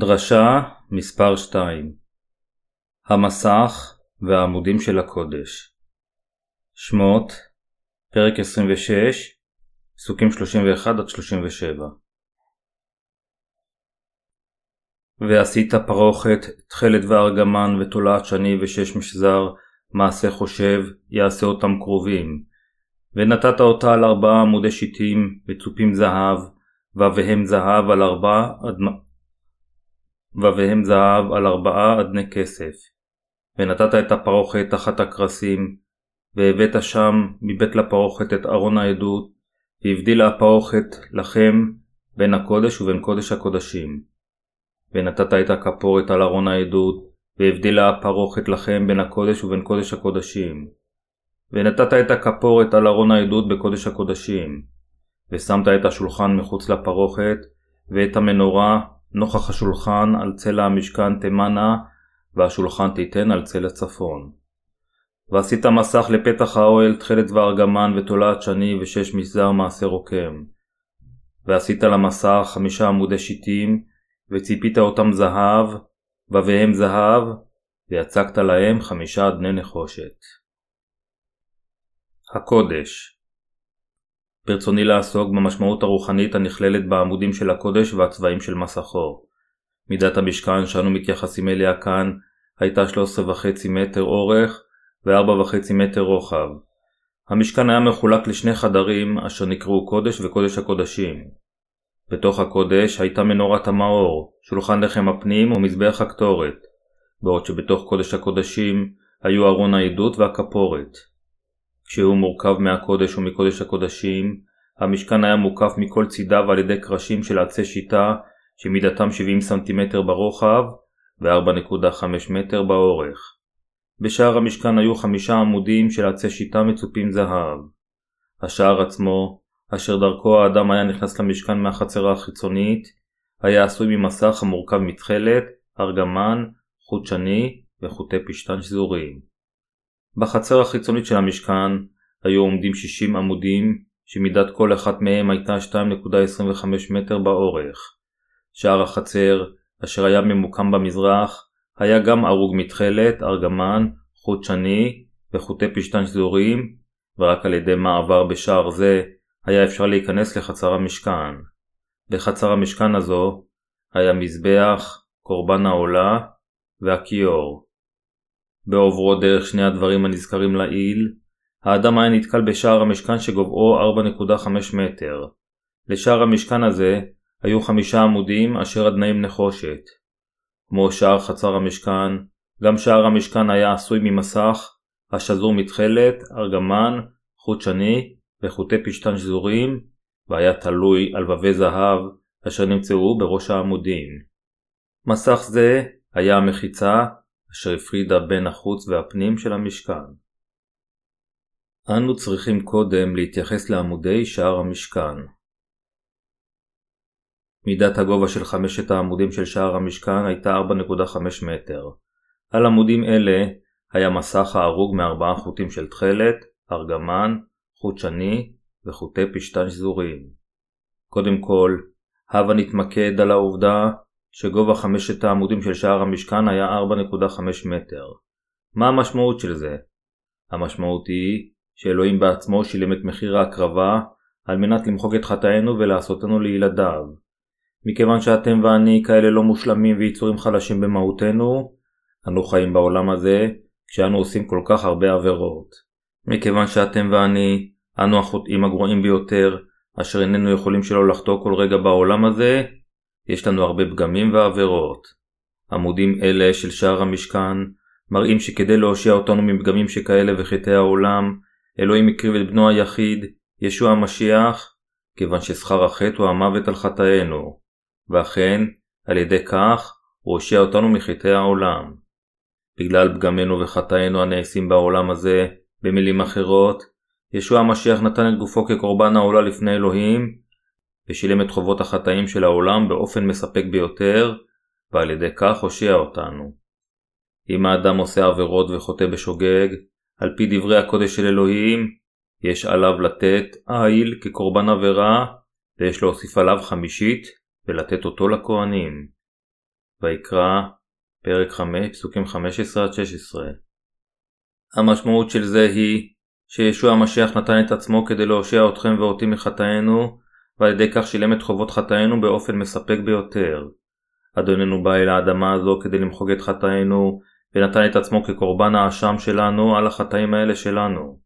דרשה מספר 2 המסך והעמודים של הקודש. שמות פרק 26 פסוקים 31-37 ועשית פרוכת, תכלת וארגמן ותולעת שני ושש משזר, מעשה חושב, יעשה אותם קרובים. ונתת אותה על ארבעה עמודי שיטים, וצופים זהב, ואביהם זהב על ארבע ובהם זהב על ארבעה אדני כסף. ונתת את הפרוכת תחת הכרסים, והבאת שם מבית לפרוכת את ארון העדות, והבדילה הפרוכת לכם בין הקודש ובין קודש הקודשים. ונתת את הכפורת על ארון העדות, והבדילה הפרוכת לכם בין הקודש ובין קודש הקודשים. ונתת את הכפורת על ארון העדות בקודש הקודשים. ושמת את השולחן מחוץ לפרוכת, ואת המנורה נוכח השולחן על צלע המשכן תמנה, והשולחן תיתן על צלע צפון. ועשית מסך לפתח האוהל תכלת וארגמן ותולעת שני ושש מסדר מעשה רוקם. ועשית למסך חמישה עמודי שיטים, וציפית אותם זהב, ובהם זהב, ויצקת להם חמישה אדני נחושת. הקודש ברצוני לעסוק במשמעות הרוחנית הנכללת בעמודים של הקודש והצבעים של מסכו. מידת המשכן שאנו מתייחסים אליה כאן הייתה 13.5 מטר אורך ו-4.5 מטר רוחב. המשכן היה מחולק לשני חדרים אשר נקראו קודש וקודש הקודשים. בתוך הקודש הייתה מנורת המאור, שולחן לחם הפנים ומזבח הקטורת, בעוד שבתוך קודש הקודשים היו ארון העדות והכפורת. כשהוא מורכב מהקודש ומקודש הקודשים, המשכן היה מוקף מכל צידיו על ידי קרשים של עצי שיטה שמידתם 70 סנטימטר ברוחב ו-4.5 מטר באורך. בשער המשכן היו חמישה עמודים של עצי שיטה מצופים זהב. השער עצמו, אשר דרכו האדם היה נכנס למשכן מהחצרה החיצונית, היה עשוי ממסך המורכב מתכלת, ארגמן, חוט שני וחוטי פשתן שזורים. בחצר החיצונית של המשכן היו עומדים 60 עמודים שמידת כל אחת מהם הייתה 2.25 מטר באורך. שער החצר, אשר היה ממוקם במזרח, היה גם ערוג מתכלת, ארגמן, חוט שני וחוטי פשתן שזורים, ורק על ידי מעבר בשער זה היה אפשר להיכנס לחצר המשכן. בחצר המשכן הזו היה מזבח, קורבן העולה והכיור. בעוברו דרך שני הדברים הנזכרים לעיל, האדם היה נתקל בשער המשכן שגובהו 4.5 מטר. לשער המשכן הזה היו חמישה עמודים אשר אדנאים נחושת. כמו שער חצר המשכן, גם שער המשכן היה עשוי ממסך השזור מתכלת, ארגמן, חוט שני וחוטי פשתן שזורים, והיה תלוי על ובי זהב אשר נמצאו בראש העמודים. מסך זה היה המחיצה אשר הפרידה בין החוץ והפנים של המשכן. אנו צריכים קודם להתייחס לעמודי שער המשכן. מידת הגובה של חמשת העמודים של שער המשכן הייתה 4.5 מטר. על עמודים אלה היה מסך הערוג מארבעה חוטים של תכלת, ארגמן, חוט שני וחוטי פשתן שזורים. קודם כל, הבה נתמקד על העובדה שגובה חמשת העמודים של שער המשכן היה 4.5 מטר. מה המשמעות של זה? המשמעות היא שאלוהים בעצמו שילם את מחיר ההקרבה על מנת למחוק את חטאינו ולעשותנו לילדיו. מכיוון שאתם ואני כאלה לא מושלמים ויצורים חלשים במהותנו, אנו חיים בעולם הזה כשאנו עושים כל כך הרבה עבירות. מכיוון שאתם ואני, אנו החוטאים הגרועים ביותר, אשר איננו יכולים שלא לחטוא כל רגע בעולם הזה, יש לנו הרבה פגמים ועבירות. עמודים אלה של שער המשכן מראים שכדי להושיע אותנו מפגמים שכאלה וחטאי העולם, אלוהים הקריב את בנו היחיד, ישוע המשיח, כיוון ששכר החטא הוא המוות על חטאינו, ואכן, על ידי כך, הוא הושיע אותנו מחטאי העולם. בגלל פגמינו וחטאינו הנעשים בעולם הזה, במילים אחרות, ישוע המשיח נתן את גופו כקורבן העולה לפני אלוהים, ושילם את חובות החטאים של העולם באופן מספק ביותר, ועל ידי כך הושיע אותנו. אם האדם עושה עבירות וחוטא בשוגג, על פי דברי הקודש של אלוהים, יש עליו לתת איל כקורבן עבירה, ויש להוסיף עליו חמישית, ולתת אותו לכהנים. ויקרא, פרק 5, פסוקים 15-16. המשמעות של זה היא שישוע המשיח נתן את עצמו כדי להושיע אתכם ואותי מחטאינו, ועל ידי כך שילם את חובות חטאינו באופן מספק ביותר. אדוננו בא אל האדמה הזו כדי למחוג את חטאינו, ונתן את עצמו כקורבן האשם שלנו על החטאים האלה שלנו.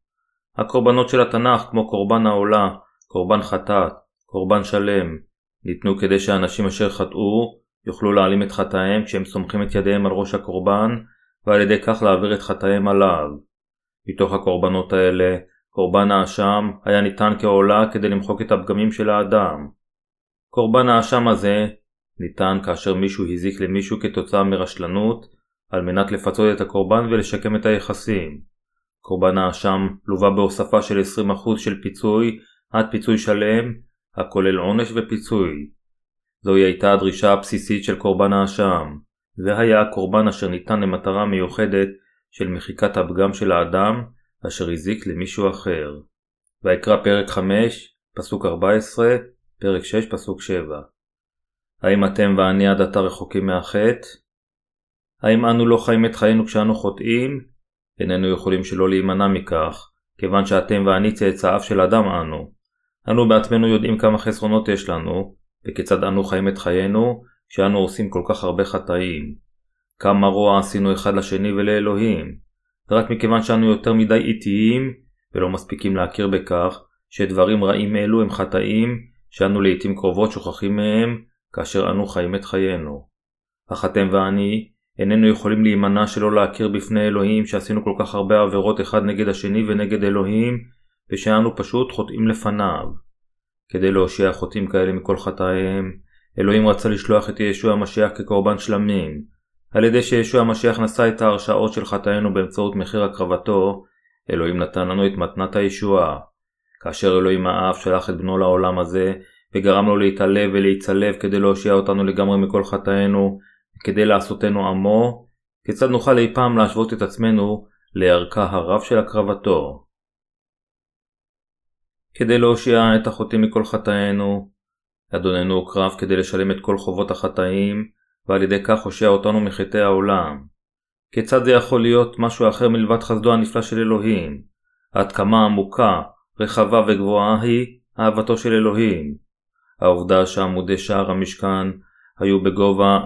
הקורבנות של התנ"ך כמו קורבן העולה, קורבן חטאת, קורבן שלם, ניתנו כדי שאנשים אשר חטאו יוכלו להעלים את חטאיהם כשהם סומכים את ידיהם על ראש הקורבן, ועל ידי כך להעביר את חטאיהם עליו. מתוך הקורבנות האלה, קורבן האשם היה ניתן כעולה כדי למחוק את הפגמים של האדם. קורבן האשם הזה ניתן כאשר מישהו הזיק למישהו כתוצאה מרשלנות, על מנת לפצות את הקורבן ולשקם את היחסים. קורבן האשם לווה בהוספה של 20% של פיצוי עד פיצוי שלם, הכולל עונש ופיצוי. זוהי הייתה הדרישה הבסיסית של קורבן האשם. זה היה הקורבן אשר ניתן למטרה מיוחדת של מחיקת הפגם של האדם אשר הזיק למישהו אחר. ויקרא פרק 5, פסוק 14, פרק 6, פסוק 7. האם אתם ואני עד עתה רחוקים מהחטא? האם אנו לא חיים את חיינו כשאנו חוטאים? איננו יכולים שלא להימנע מכך, כיוון שאתם ואני צאצאיו של אדם אנו. אנו בעצמנו יודעים כמה חסרונות יש לנו, וכיצד אנו חיים את חיינו, כשאנו עושים כל כך הרבה חטאים. כמה רוע עשינו אחד לשני ולאלוהים. ורק מכיוון שאנו יותר מדי איטיים, ולא מספיקים להכיר בכך, שדברים רעים אלו הם חטאים, שאנו לעיתים קרובות שוכחים מהם, כאשר אנו חיים את חיינו. אך אתם ואני איננו יכולים להימנע שלא להכיר בפני אלוהים שעשינו כל כך הרבה עבירות אחד נגד השני ונגד אלוהים, ושאנו פשוט חוטאים לפניו. כדי להושיע חוטאים כאלה מכל חטאיהם, אלוהים רצה לשלוח את ישוע המשיח כקורבן שלמים. על ידי שישוע המשיח נשא את ההרשאות של חטאינו באמצעות מחיר הקרבתו, אלוהים נתן לנו את מתנת הישועה. כאשר אלוהים האב שלח את בנו לעולם הזה, וגרם לו להתעלב ולהיצלב כדי להושיע אותנו לגמרי מכל חטאינו, וכדי לעשותנו עמו, כיצד נוכל אי פעם להשוות את עצמנו לערכה הרב של הקרבתו? כדי להושיע את החוטאים מכל חטאינו, אדוננו הוקרב כדי לשלם את כל חובות החטאים, ועל ידי כך הושיע אותנו מחטאי העולם. כיצד זה יכול להיות משהו אחר מלבד חסדו הנפלא של אלוהים? עד כמה עמוקה, רחבה וגבוהה היא אהבתו של אלוהים. העובדה שעמודי שער המשכן היו בגובה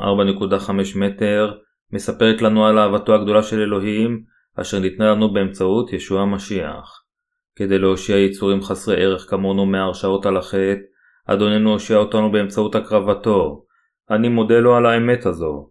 4.5 מטר, מספרת לנו על אהבתו הגדולה של אלוהים, אשר ניתנה לנו באמצעות ישוע המשיח. כדי להושיע יצורים חסרי ערך כמונו מהרשעות על החטא, אדוננו הושיע אותנו באמצעות הקרבתו. אני מודה לו על האמת הזו.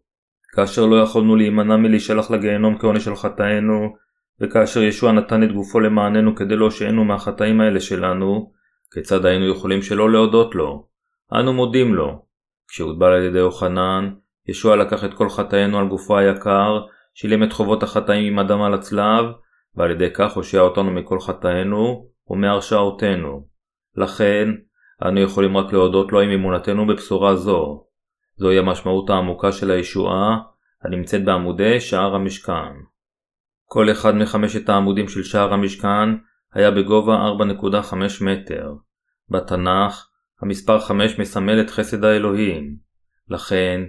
כאשר לא יכולנו להימנע מלהישלח לגיהנום כעונש של חטאינו, וכאשר ישוע נתן את גופו למעננו כדי להושיענו מהחטאים האלה שלנו, כיצד היינו יכולים שלא להודות לו? אנו מודים לו. כשהוטבל על ידי יוחנן, ישוע לקח את כל חטאינו על גופו היקר, שילם את חובות החטאים עם אדם על הצלב, ועל ידי כך הושיע אותנו מכל חטאינו ומהרשעותינו. לכן, אנו יכולים רק להודות לו עם אמונתנו בבשורה זו. זוהי המשמעות העמוקה של הישועה, הנמצאת בעמודי שער המשכן. כל אחד מחמשת העמודים של שער המשכן היה בגובה 4.5 מטר. בתנ"ך, המספר 5 מסמל את חסד האלוהים. לכן,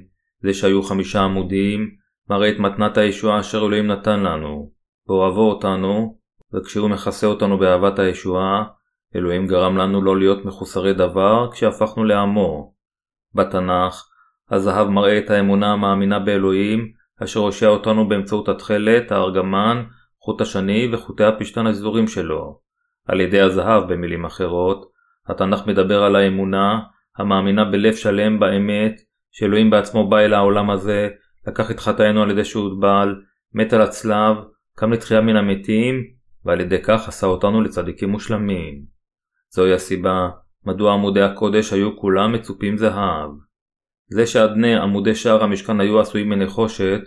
זה שהיו חמישה עמודים, מראה את מתנת הישועה אשר אלוהים נתן לנו. באוהבו אותנו, וכשהוא מכסה אותנו באהבת הישועה, אלוהים גרם לנו לא להיות מחוסרי דבר כשהפכנו לעמו. בתנ"ך, הזהב מראה את האמונה המאמינה באלוהים, אשר הושע אותנו באמצעות התכלת, הארגמן, חוט השני וחוטי הפשתן הסדורים שלו. על ידי הזהב, במילים אחרות, התנ"ך מדבר על האמונה, המאמינה בלב שלם באמת, שאלוהים בעצמו בא אל העולם הזה, לקח את חטאינו על ידי שהוטבל, מת על הצלב, קם לתחייה מן המתים, ועל ידי כך עשה אותנו לצדיקים מושלמים. זוהי הסיבה מדוע עמודי הקודש היו כולם מצופים זהב. זה שאדני עמודי שער המשכן היו עשויים מנחושת,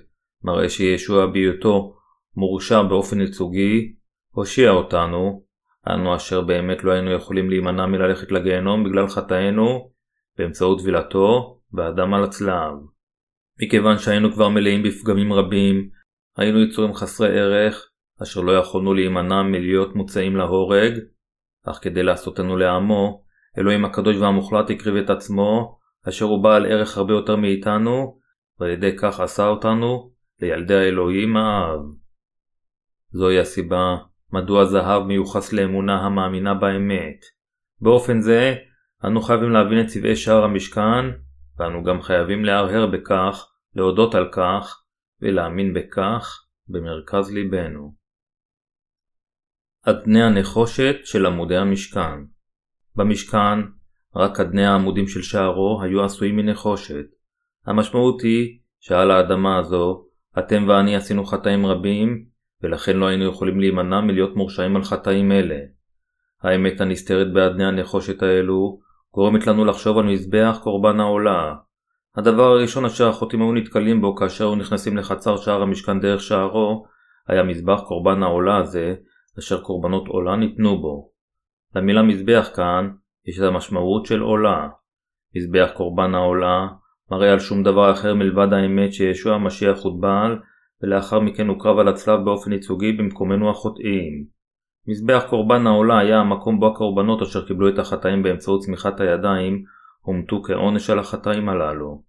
מראה שישוע בהיותו מורשע באופן ייצוגי, הושיע אותנו, אנו אשר באמת לא היינו יכולים להימנע מללכת לגיהנום בגלל חטאינו, באמצעות טבילתו והדם על הצלב. מכיוון שהיינו כבר מלאים בפגמים רבים, היינו יצורים חסרי ערך, אשר לא יכולנו להימנע מלהיות מוצאים להורג, אך כדי לעשותנו לעמו, אלוהים הקדוש והמוחלט הקריב את עצמו, אשר הוא בעל ערך הרבה יותר מאיתנו, ועל ידי כך עשה אותנו לילדי האלוהים האב. זוהי הסיבה מדוע זהב מיוחס לאמונה המאמינה באמת. באופן זה, אנו חייבים להבין את צבעי שער המשכן, ואנו גם חייבים להרהר בכך, להודות על כך, ולהאמין בכך במרכז ליבנו. אדני הנחושת של עמודי המשכן במשכן, רק אדני העמודים של שערו היו עשויים מנחושת. המשמעות היא שעל האדמה הזו, אתם ואני עשינו חטאים רבים, ולכן לא היינו יכולים להימנע מלהיות מורשעים על חטאים אלה. האמת הנסתרת באדני הנחושת האלו, גורמת לנו לחשוב על מזבח קורבן העולה. הדבר הראשון אשר החוטאים היו נתקלים בו כאשר היו נכנסים לחצר שער המשכן דרך שערו, היה מזבח קורבן העולה הזה, אשר קורבנות עולה ניתנו בו. למילה מזבח כאן יש את המשמעות של עולה. מזבח קורבן העולה מראה על שום דבר אחר מלבד האמת שישוע המשיח הוטבל ולאחר מכן הוקרב על הצלב באופן ייצוגי במקומנו החוטאים. מזבח קורבן העולה היה המקום בו הקורבנות אשר קיבלו את החטאים באמצעות צמיחת הידיים הומתו כעונש על החטאים הללו.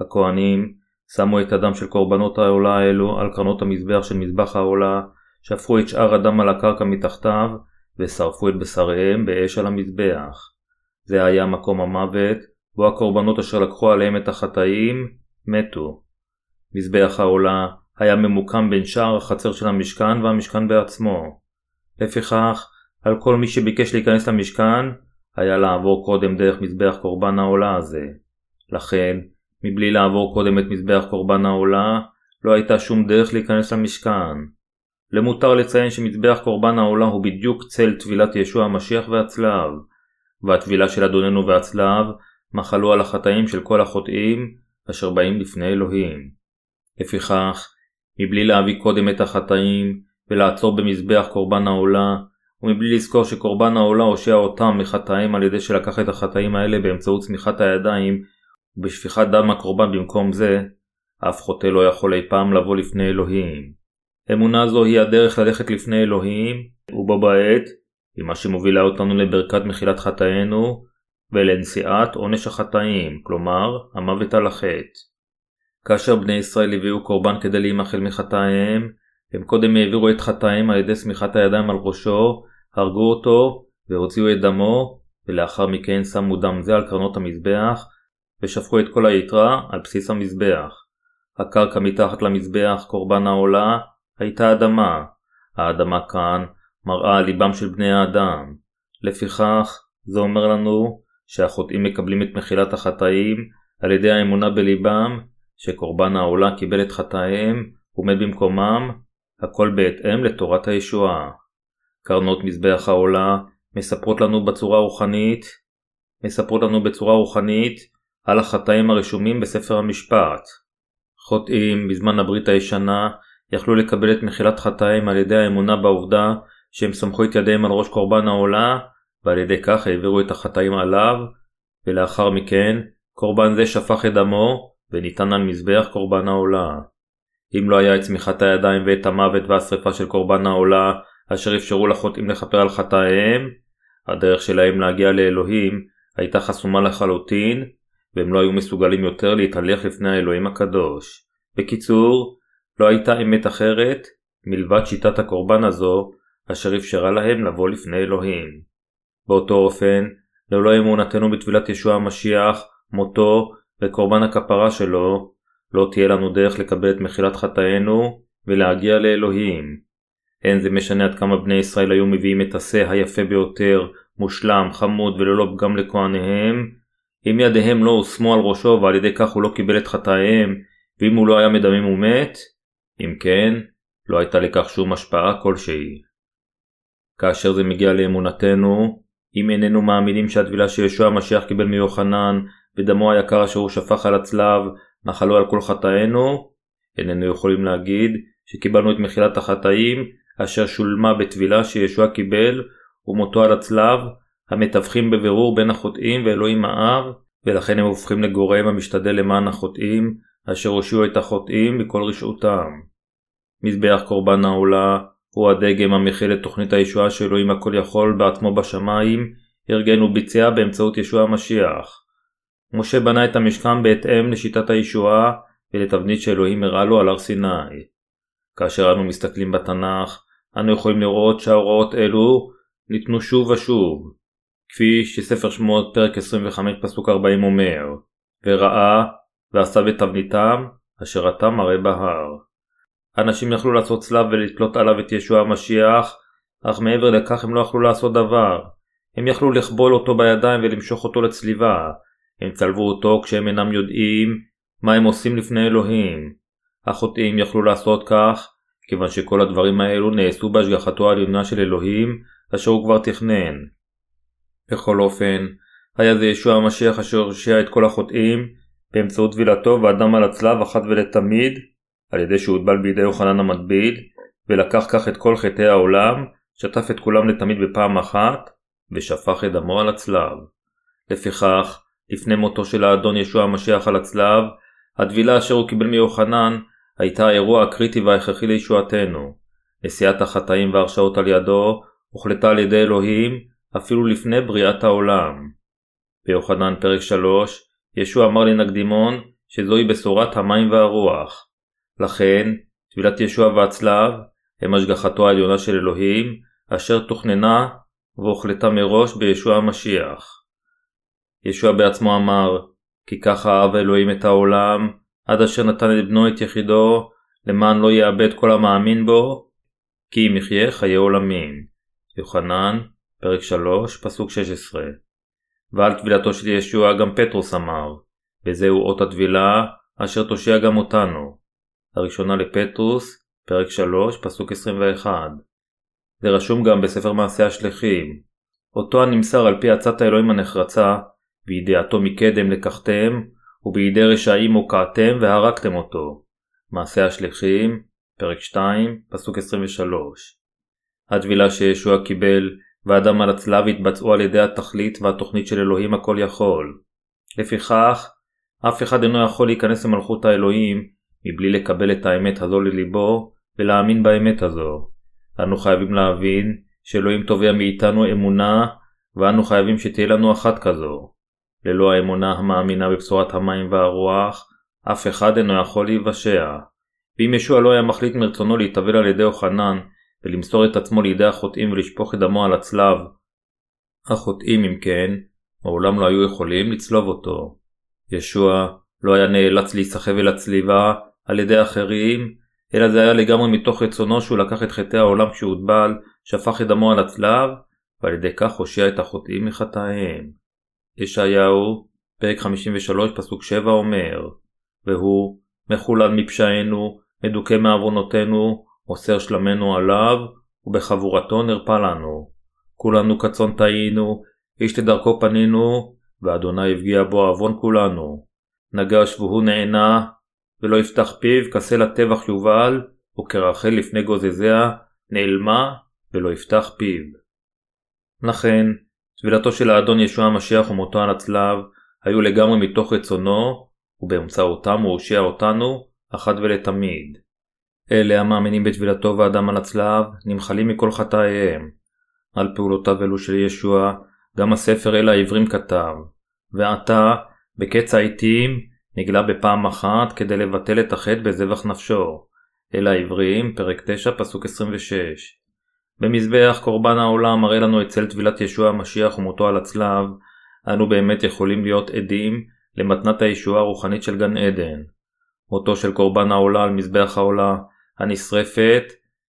הכהנים שמו את הדם של קורבנות העולה האלו על קרנות המזבח של מזבח העולה, שפכו את שאר הדם על הקרקע מתחתיו, ושרפו את בשריהם באש על המזבח. זה היה מקום המוות, בו הקורבנות אשר לקחו עליהם את החטאים, מתו. מזבח העולה היה ממוקם בין שער החצר של המשכן והמשכן בעצמו. לפיכך, על כל מי שביקש להיכנס למשכן, היה לעבור קודם דרך מזבח קורבן העולה הזה. לכן, מבלי לעבור קודם את מזבח קורבן העולה, לא הייתה שום דרך להיכנס למשכן. למותר לציין שמזבח קורבן העולה הוא בדיוק צל טבילת ישוע המשיח והצלב, והטבילה של אדוננו והצלב מחלו על החטאים של כל החוטאים אשר באים לפני אלוהים. לפיכך, מבלי להביא קודם את החטאים ולעצור במזבח קורבן העולה, ומבלי לזכור שקורבן העולה הושע אותם מחטאים על ידי שלקח את החטאים האלה באמצעות צמיחת הידיים ובשפיכת דם הקורבן במקום זה, אף חוטא לא יכול אי פעם לבוא לפני אלוהים. אמונה זו היא הדרך ללכת לפני אלוהים, ובו בעת היא מה שמובילה אותנו לברכת מחילת חטאינו ולנשיאת עונש החטאים, כלומר המוות על החטא. כאשר בני ישראל הביאו קורבן כדי להימחל מחטאיהם, הם קודם העבירו את חטאיהם על ידי סמיכת הידיים על ראשו, הרגו אותו והוציאו את דמו, ולאחר מכן שמו דם זה על קרנות המזבח, ושפכו את כל היתרה על בסיס המזבח. הקרקע מתחת למזבח, קורבן העולה, הייתה אדמה. האדמה כאן מראה על ליבם של בני האדם. לפיכך, זה אומר לנו שהחוטאים מקבלים את מחילת החטאים על ידי האמונה בליבם שקורבן העולה קיבל את חטאיהם ומת במקומם, הכל בהתאם לתורת הישועה. קרנות מזבח העולה מספרות לנו בצורה רוחנית, מספרות לנו בצורה רוחנית על החטאים הרשומים בספר המשפט. חוטאים בזמן הברית הישנה יכלו לקבל את מחילת חטאים על ידי האמונה בעובדה שהם סמכו את ידיהם על ראש קורבן העולה ועל ידי כך העבירו את החטאים עליו ולאחר מכן קורבן זה שפך את דמו וניתן על מזבח קורבן העולה. אם לא היה את צמיחת הידיים ואת המוות והשרפה של קורבן העולה אשר אפשרו לחוטאים לכפר על חטאיהם, הדרך שלהם להגיע לאלוהים הייתה חסומה לחלוטין והם לא היו מסוגלים יותר להתהלך לפני האלוהים הקדוש. בקיצור, לא הייתה אמת אחרת מלבד שיטת הקורבן הזו אשר אפשרה להם לבוא לפני אלוהים. באותו אופן, ללא אמונתנו בטבילת ישוע המשיח, מותו וקורבן הכפרה שלו, לא תהיה לנו דרך לקבל את מחילת חטאינו ולהגיע לאלוהים. אין זה משנה עד כמה בני ישראל היו מביאים את השה היפה ביותר, מושלם, חמוד וללא פגם לכהניהם, אם ידיהם לא הושמו על ראשו ועל ידי כך הוא לא קיבל את חטאיהם, ואם הוא לא היה מדמם ומת, אם כן, לא הייתה לכך שום השפעה כלשהי. כאשר זה מגיע לאמונתנו, אם איננו מאמינים שהטבילה שישוע המשיח קיבל מיוחנן, ודמו היקר אשר הוא שפך על הצלב, נחלו על כל חטאינו, איננו יכולים להגיד שקיבלנו את מחילת החטאים, אשר שולמה בטבילה שישוע קיבל, ומותו על הצלב, המתווכים בבירור בין החוטאים ואלוהים האב, ולכן הם הופכים לגורם המשתדל למען החוטאים, אשר הושיעו את החוטאים מכל רשעותם. מזבח קורבן העולה הוא הדגם המכיל את תוכנית הישועה של אלוהים הכל יכול בעצמו בשמיים, ארגן וביצע באמצעות ישוע המשיח. משה בנה את המשכן בהתאם לשיטת הישועה, ולתבנית שאלוהים הראה לו על הר סיני. כאשר אנו מסתכלים בתנ"ך, אנו יכולים לראות שההוראות אלו ניתנו שוב ושוב, כפי שספר שמות פרק 25 פסוק 40 אומר, וראה ועשה בתבניתם אשר אתה מראה בהר. אנשים יכלו לעשות צלב ולתלות עליו את ישוע המשיח, אך מעבר לכך הם לא יכלו לעשות דבר. הם יכלו לכבול אותו בידיים ולמשוך אותו לצליבה. הם צלבו אותו כשהם אינם יודעים מה הם עושים לפני אלוהים. החוטאים יכלו לעשות כך, כיוון שכל הדברים האלו נעשו בהשגחתו העליונה של אלוהים, אשר הוא כבר תכנן. בכל אופן, היה זה ישוע המשיח אשר הרשיע את כל החוטאים, באמצעות טבילתו ואדם על הצלב אחת ולתמיד, על ידי שהוטבל בידי יוחנן המטביל, ולקח כך את כל חטאי העולם, שטף את כולם לתמיד בפעם אחת, ושפך את דמו על הצלב. לפיכך, לפני מותו של האדון ישוע המשיח על הצלב, הטבילה אשר הוא קיבל מיוחנן הייתה האירוע הקריטי וההכרחי לישועתנו. נשיאת החטאים והרשעות על ידו הוחלטה על ידי אלוהים אפילו לפני בריאת העולם. ביוחנן פרק 3, ישוע אמר לנקדימון שזוהי בשורת המים והרוח. לכן, טבילת ישוע והצלב הם השגחתו העליונה של אלוהים, אשר תוכננה והוחלטה מראש בישוע המשיח. ישוע בעצמו אמר, כי ככה אהב אלוהים את העולם, עד אשר נתן את בנו את יחידו, למען לא יאבד כל המאמין בו, כי אם יחיה חיי עולמים. יוחנן, פרק 3, פסוק 16. ועל טבילתו של ישוע גם פטרוס אמר, וזהו אות הטבילה, אשר תושיע גם אותנו. הראשונה לפטרוס, פרק 3, פסוק 21. זה רשום גם בספר מעשי השליחים. אותו הנמסר על פי עצת האלוהים הנחרצה, וידיעתו מקדם לקחתם, ובידי רשעים הוקעתם והרגתם אותו. מעשי השליחים, פרק 2, פסוק 23. הטבילה שישוע קיבל והדם על הצלב התבצעו על ידי התכלית והתוכנית של אלוהים הכל יכול. לפיכך, אף אחד אינו יכול להיכנס למלכות האלוהים מבלי לקבל את האמת הזו לליבו ולהאמין באמת הזו. אנו חייבים להבין שאלוהים תובע מאיתנו אמונה ואנו חייבים שתהיה לנו אחת כזו. ללא האמונה המאמינה בבשורת המים והרוח, אף אחד אינו יכול להיוושע. ואם ישוע לא היה מחליט מרצונו להתאבל על ידי אוחנן ולמסור את עצמו לידי החוטאים ולשפוך את דמו על הצלב, החוטאים אם כן, מעולם לא היו יכולים לצלוב אותו. ישוע לא היה נאלץ להיסחב אל הצליבה על ידי אחרים, אלא זה היה לגמרי מתוך רצונו שהוא לקח את חטאי העולם כשהוטבל, שפך את דמו על הצלב, ועל ידי כך הושיע את החוטאים מחטאיהם. ישעיהו, פרק 53 פסוק 7 אומר, והוא מחולל מפשענו, מדוכא מעוונותינו, אוסר שלמנו עליו, ובחבורתו נרפא לנו. כולנו כצאן טעינו, איש לדרכו פנינו, ואדוני הפגיע בו עוון כולנו. נגש והוא נענה, ולא יפתח פיו, כסה לטבח יובל, וכרחל לפני גוזזיה, נעלמה, ולא יפתח פיו. לכן, טבילתו של האדון ישוע המשיח ומותו על הצלב, היו לגמרי מתוך רצונו, ובאמצעותם הוא הושיע אותנו, אחת ולתמיד. אלה המאמינים בטבילתו ואדם על הצלב, נמחלים מכל חטאיהם. על פעולותיו אלו של ישוע, גם הספר אל העברים כתב, ועתה, בקץ העיתים, נגלה בפעם אחת כדי לבטל את החטא בזבח נפשו. אל העברים, פרק 9, פסוק 26. במזבח קורבן העולם מראה לנו אצל טבילת ישוע המשיח ומותו על הצלב, אנו באמת יכולים להיות עדים למתנת הישועה הרוחנית של גן עדן. מותו של קורבן העולה על מזבח העולה הנשרפת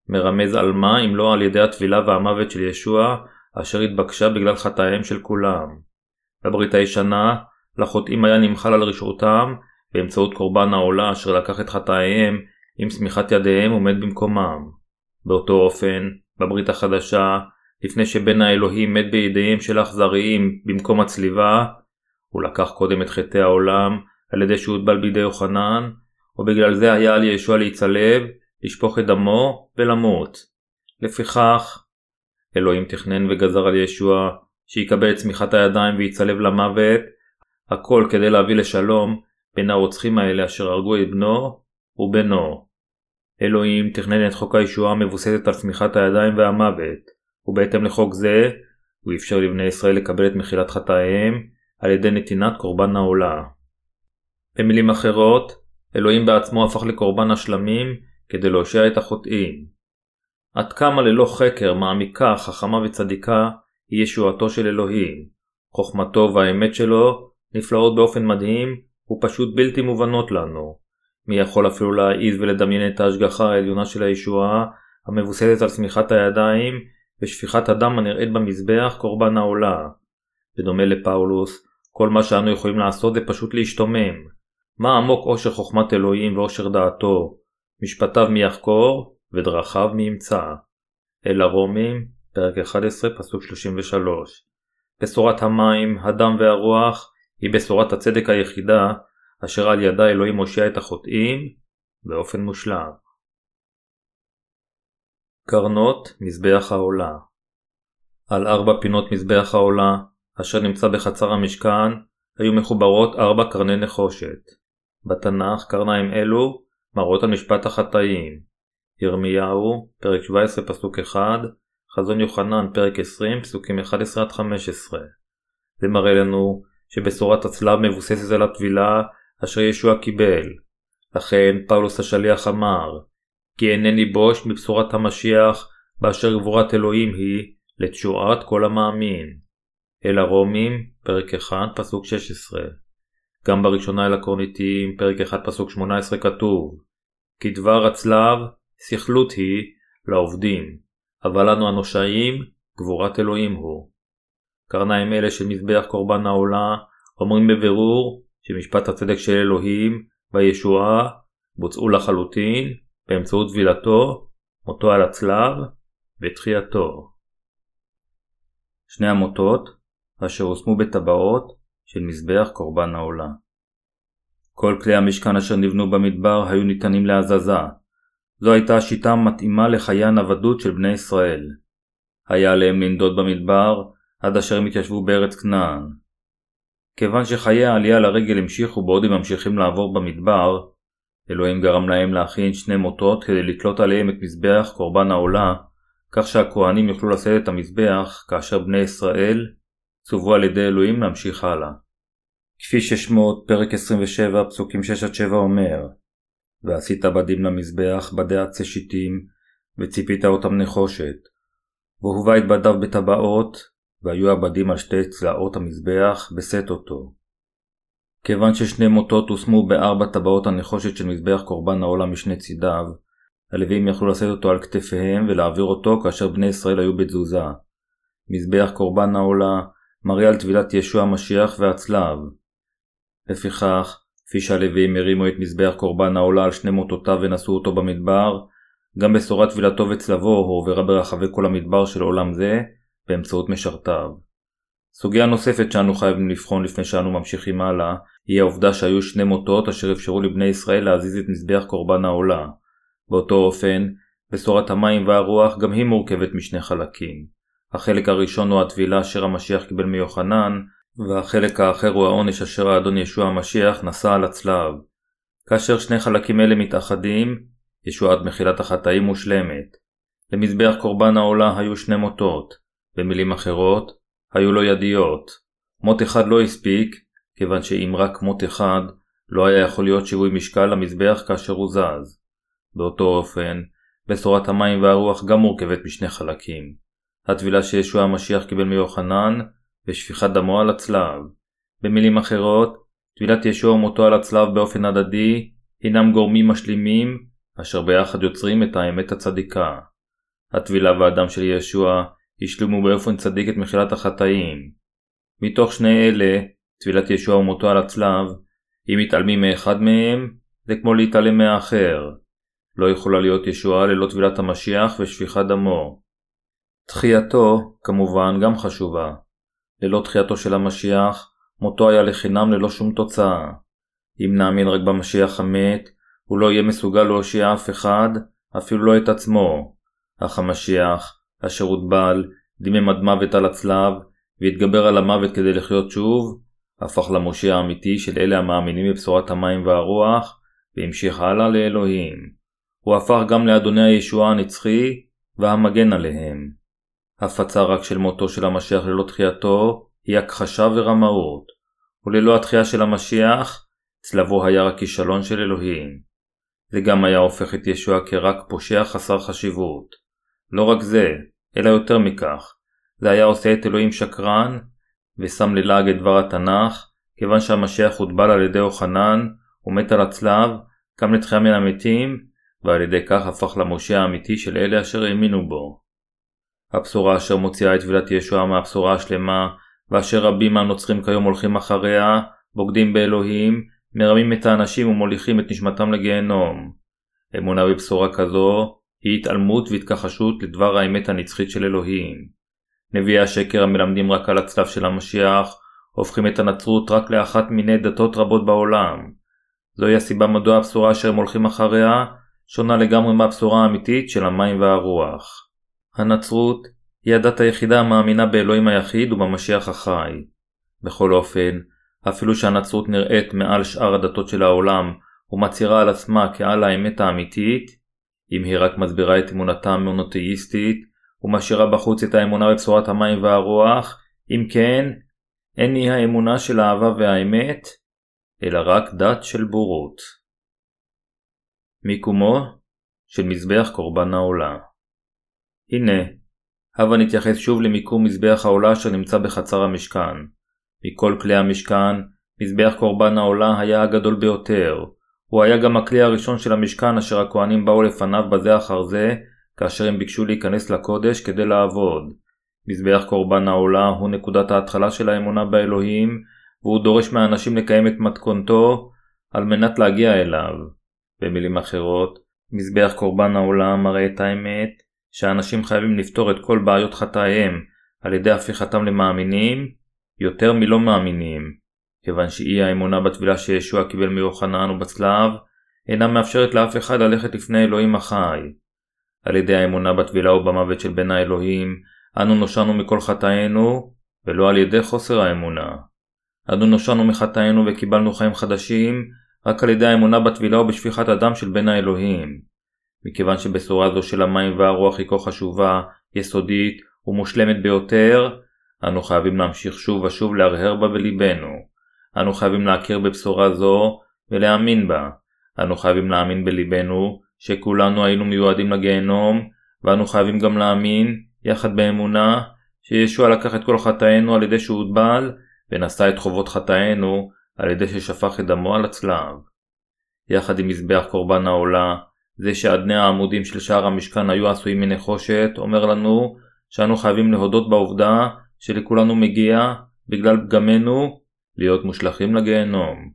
מרמז על מה אם לא על ידי הטבילה והמוות של ישוע אשר התבקשה בגלל חטאיהם של כולם. בברית הישנה, לחוטאים היה נמחל על רשעותם באמצעות קורבן העולה אשר לקח את חטאיהם עם שמיכת ידיהם עומד במקומם. באותו אופן, בברית החדשה, לפני שבן האלוהים מת בידיהם של אכזריים במקום הצליבה, הוא לקח קודם את חטאי העולם על ידי שהוטבל בידי יוחנן, ובגלל זה היה על ישוע להיצלב לשפוך את דמו ולמות. לפיכך, אלוהים תכנן וגזר על ישוע שיקבל את צמיחת הידיים ויצלב למוות, הכל כדי להביא לשלום בין הרוצחים האלה אשר הרגו את בנו ובנו. אלוהים תכנן את חוק הישועה המבוססת על צמיחת הידיים והמוות, ובהתאם לחוק זה, הוא אפשר לבני ישראל לקבל את מחילת חטאיהם על ידי נתינת קורבן העולה. במילים אחרות, אלוהים בעצמו הפך לקורבן השלמים כדי להושיע את החוטאים. עד כמה ללא חקר, מעמיקה, חכמה וצדיקה, היא ישועתו של אלוהים. חוכמתו והאמת שלו נפלאות באופן מדהים ופשוט בלתי מובנות לנו. מי יכול אפילו להעיז ולדמיין את ההשגחה העליונה של הישועה המבוססת על צמיחת הידיים ושפיכת הדם הנראית במזבח קורבן העולה. בדומה לפאולוס, כל מה שאנו יכולים לעשות זה פשוט להשתומם. מה עמוק עושר חוכמת אלוהים ועושר דעתו, משפטיו מי יחקור ודרכיו מי ימצא. אל הרומים, פרק 11, פסוק 33. בשורת המים, הדם והרוח היא בשורת הצדק היחידה אשר על ידה אלוהים מושיע את החוטאים באופן מושלם. קרנות מזבח העולה על ארבע פינות מזבח העולה, אשר נמצא בחצר המשכן, היו מחוברות ארבע קרני נחושת. בתנ"ך קרניים אלו מראות על משפט החטאים. ירמיהו, פרק 17 פסוק 1, חזון יוחנן, פרק 20, פסוקים 11-15. זה מראה לנו שבשורת הצלב מבוססת על הטבילה אשר ישוע קיבל. לכן פאולוס השליח אמר, כי אינני בוש מבשורת המשיח, באשר גבורת אלוהים היא, לתשועת כל המאמין. אל הרומים, פרק 1, פסוק 16. גם בראשונה אל הקורניתים, פרק 1, פסוק 18 כתוב, כי דבר הצלב, סכלות היא, לעובדים, אבל לנו הנושעים, גבורת אלוהים הוא. קרניים אלה של מזבח קורבן העולה, אומרים בבירור שמשפט הצדק של אלוהים והישועה בוצעו לחלוטין באמצעות טבילתו, מותו על הצלב ותחייתו. שני המוטות אשר הושמו בטבעות של מזבח קורבן העולה. כל כלי המשכן אשר נבנו במדבר היו ניתנים להזזה. זו הייתה השיטה המתאימה לחיי הנוודות של בני ישראל. היה עליהם לנדוד במדבר עד אשר הם התיישבו בארץ כנען. כיוון שחיי העלייה לרגל המשיכו בעוד הם ממשיכים לעבור במדבר, אלוהים גרם להם להכין שני מוטות כדי לתלות עליהם את מזבח קורבן העולה, כך שהכהנים יוכלו לשאת את המזבח כאשר בני ישראל צוו על ידי אלוהים להמשיך הלאה. כפי ששמות פרק 27 פסוקים 6-7 אומר ועשית בדים למזבח בדי עצי שיטים וציפית אותם נחושת והובא את בדיו בטבעות והיו הבדים על שתי צלעות המזבח בשאת אותו. כיוון ששני מוטות הושמו בארבע טבעות הנחושת של מזבח קורבן העולם משני צידיו, הלווים יכלו לשאת אותו על כתפיהם ולהעביר אותו כאשר בני ישראל היו בתזוזה. מזבח קורבן העולה מראה על טבילת ישוע המשיח והצלב. לפיכך, כפי שהלווים הרימו את מזבח קורבן העולה על שני מוטותיו ונשאו אותו במדבר, גם בשורת טבילתו וצלבו הועברה ברחבי כל המדבר של עולם זה, באמצעות משרתיו. סוגיה נוספת שאנו חייבים לבחון לפני שאנו ממשיכים הלאה, היא העובדה שהיו שני מוטות אשר אפשרו לבני ישראל להזיז את מזבח קורבן העולה. באותו אופן, בשורת המים והרוח גם היא מורכבת משני חלקים. החלק הראשון הוא הטבילה אשר המשיח קיבל מיוחנן, והחלק האחר הוא העונש אשר האדון ישוע המשיח נשא על הצלב. כאשר שני חלקים אלה מתאחדים, ישועת מחילת החטאים מושלמת. למזבח קורבן העולה היו שני מוטות, במילים אחרות, היו לו ידיות. מוט אחד לא הספיק, כיוון שאם רק מוט אחד, לא היה יכול להיות שיווי משקל למזבח כאשר הוא זז. באותו אופן, בשורת המים והרוח גם מורכבת משני חלקים. הטבילה שישוע המשיח קיבל מיוחנן, ושפיכת דמו על הצלב. במילים אחרות, טבילת ישוע ומותו על הצלב באופן הדדי, הינם גורמים משלימים, אשר ביחד יוצרים את האמת הצדיקה. הטבילה והדם של ישוע השלימו באופן צדיק את מחילת החטאים. מתוך שני אלה, טבילת ישוע ומותו על הצלב, אם מתעלמים מאחד מהם, זה כמו להתעלם מהאחר. לא יכולה להיות ישועה ללא טבילת המשיח ושפיכת דמו. תחייתו, כמובן, גם חשובה. ללא תחייתו של המשיח, מותו היה לחינם ללא שום תוצאה. אם נאמין רק במשיח המת, הוא לא יהיה מסוגל להושיע אף אחד, אפילו לא את עצמו. אך המשיח, אשר הוטבל, דימם עד מוות על הצלב, והתגבר על המוות כדי לחיות שוב, הפך למושיע האמיתי של אלה המאמינים בבשורת המים והרוח, והמשיך הלאה לאלוהים. הוא הפך גם לאדוני הישועה הנצחי, והמגן עליהם. הפצה רק של מותו של המשיח ללא תחייתו, היא הכחשה ורמאות. וללא התחייה של המשיח, צלבו היה רק כישלון של אלוהים. זה גם היה הופך את ישוע כרק פושע חסר חשיבות. לא רק זה, אלא יותר מכך, זה היה עושה את אלוהים שקרן, ושם ללעג את דבר התנ"ך, כיוון שהמשיח הוטבל על ידי אוחנן, ומת על הצלב, קם לתחייה מן המתים, ועל ידי כך הפך למשה האמיתי של אלה אשר האמינו בו. הבשורה אשר מוציאה את טבילת ישוע מהבשורה השלמה, ואשר רבים מהנוצרים כיום הולכים אחריה, בוגדים באלוהים, מרמים את האנשים ומוליכים את נשמתם לגיהנום. אמונה בבשורה כזו היא התעלמות והתכחשות לדבר האמת הנצחית של אלוהים. נביאי השקר המלמדים רק על הצלב של המשיח, הופכים את הנצרות רק לאחת מיני דתות רבות בעולם. זוהי הסיבה מדוע הבשורה אשר הם הולכים אחריה, שונה לגמרי מהבשורה האמיתית של המים והרוח. הנצרות היא הדת היחידה המאמינה באלוהים היחיד ובמשיח החי. בכל אופן, אפילו שהנצרות נראית מעל שאר הדתות של העולם ומצהירה על עצמה כעל האמת האמיתית, אם היא רק מסבירה את אמונתה המונותאיסטית ומשאירה בחוץ את האמונה בבשורת המים והרוח, אם כן, אין היא האמונה של האהבה והאמת, אלא רק דת של בורות. מיקומו של מזבח קורבן העולה הנה, הבה נתייחס שוב למיקום מזבח העולה אשר נמצא בחצר המשכן. מכל כלי המשכן, מזבח קורבן העולה היה הגדול ביותר. הוא היה גם הכלי הראשון של המשכן אשר הכהנים באו לפניו בזה אחר זה, כאשר הם ביקשו להיכנס לקודש כדי לעבוד. מזבח קורבן העולה הוא נקודת ההתחלה של האמונה באלוהים, והוא דורש מהאנשים לקיים את מתכונתו על מנת להגיע אליו. במילים אחרות, מזבח קורבן העולה מראה את האמת שאנשים חייבים לפתור את כל בעיות חטאיהם על ידי הפיכתם למאמינים יותר מלא מאמינים, כיוון שאי האמונה בטבילה שישוע קיבל מיוחנן ובצלב אינה מאפשרת לאף אחד ללכת לפני אלוהים החי. על ידי האמונה בטבילה ובמוות של בן האלוהים, אנו נושענו מכל חטאינו, ולא על ידי חוסר האמונה. אנו נושענו מחטאינו וקיבלנו חיים חדשים, רק על ידי האמונה בטבילה ובשפיכת הדם של בן האלוהים. מכיוון שבשורה זו של המים והרוח היא כה חשובה, יסודית ומושלמת ביותר, אנו חייבים להמשיך שוב ושוב להרהר בה בליבנו. אנו חייבים להכיר בבשורה זו ולהאמין בה. אנו חייבים להאמין בליבנו שכולנו היינו מיועדים לגיהנום, ואנו חייבים גם להאמין, יחד באמונה, שישוע לקח את כל חטאינו על ידי שהוטבל, ונשא את חובות חטאינו על ידי ששפך את דמו על הצלב. יחד עם מזבח קורבן העולה, זה שאדני העמודים של שער המשכן היו עשויים מנחושת, אומר לנו שאנו חייבים להודות בעובדה שלכולנו מגיע, בגלל פגמנו, להיות מושלכים לגיהנום.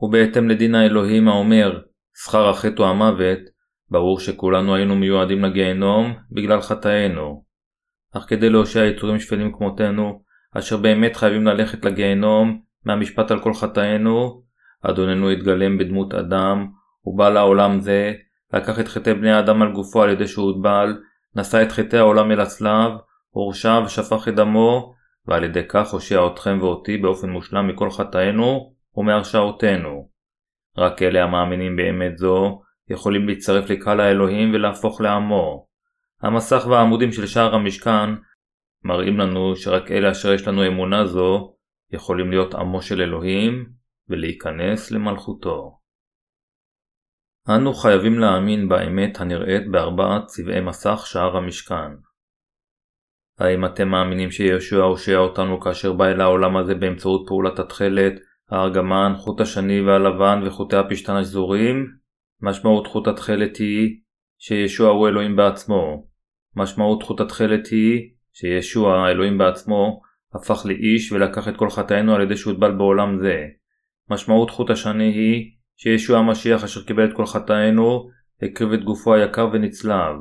ובהתאם לדין האלוהים האומר, שכר החטא הוא המוות, ברור שכולנו היינו מיועדים לגיהנום בגלל חטאינו. אך כדי להושיע יצורים שפלים כמותנו, אשר באמת חייבים ללכת לגיהנום מהמשפט על כל חטאינו, אדוננו התגלם בדמות אדם, ובא לעולם זה לקח את חטאי בני האדם על גופו על ידי שהוטבל, נשא את חטאי העולם אל הצלב, הורשע ושפך את דמו, ועל ידי כך הושיע אתכם ואותי באופן מושלם מכל חטאינו ומהרשעותינו. רק אלה המאמינים באמת זו, יכולים להצטרף לקהל האלוהים ולהפוך לעמו. המסך והעמודים של שער המשכן מראים לנו שרק אלה אשר יש לנו אמונה זו, יכולים להיות עמו של אלוהים ולהיכנס למלכותו. אנו חייבים להאמין באמת הנראית בארבעת צבעי מסך שער המשכן. האם אתם מאמינים שישוע הושיע אותנו כאשר בא אל העולם הזה באמצעות פעולת התכלת, הארגמן, חוט השני והלבן וחוטי הפשתן השזורים? משמעות חוט התכלת היא שישוע הוא אלוהים בעצמו. משמעות חוט התכלת היא שישוע, האלוהים בעצמו, הפך לאיש ולקח את כל חטאינו על ידי שהוטבל בעולם זה. משמעות חוט השני היא שישוע המשיח אשר קיבל את כל חטאינו, הקריב את גופו היקר ונצלב.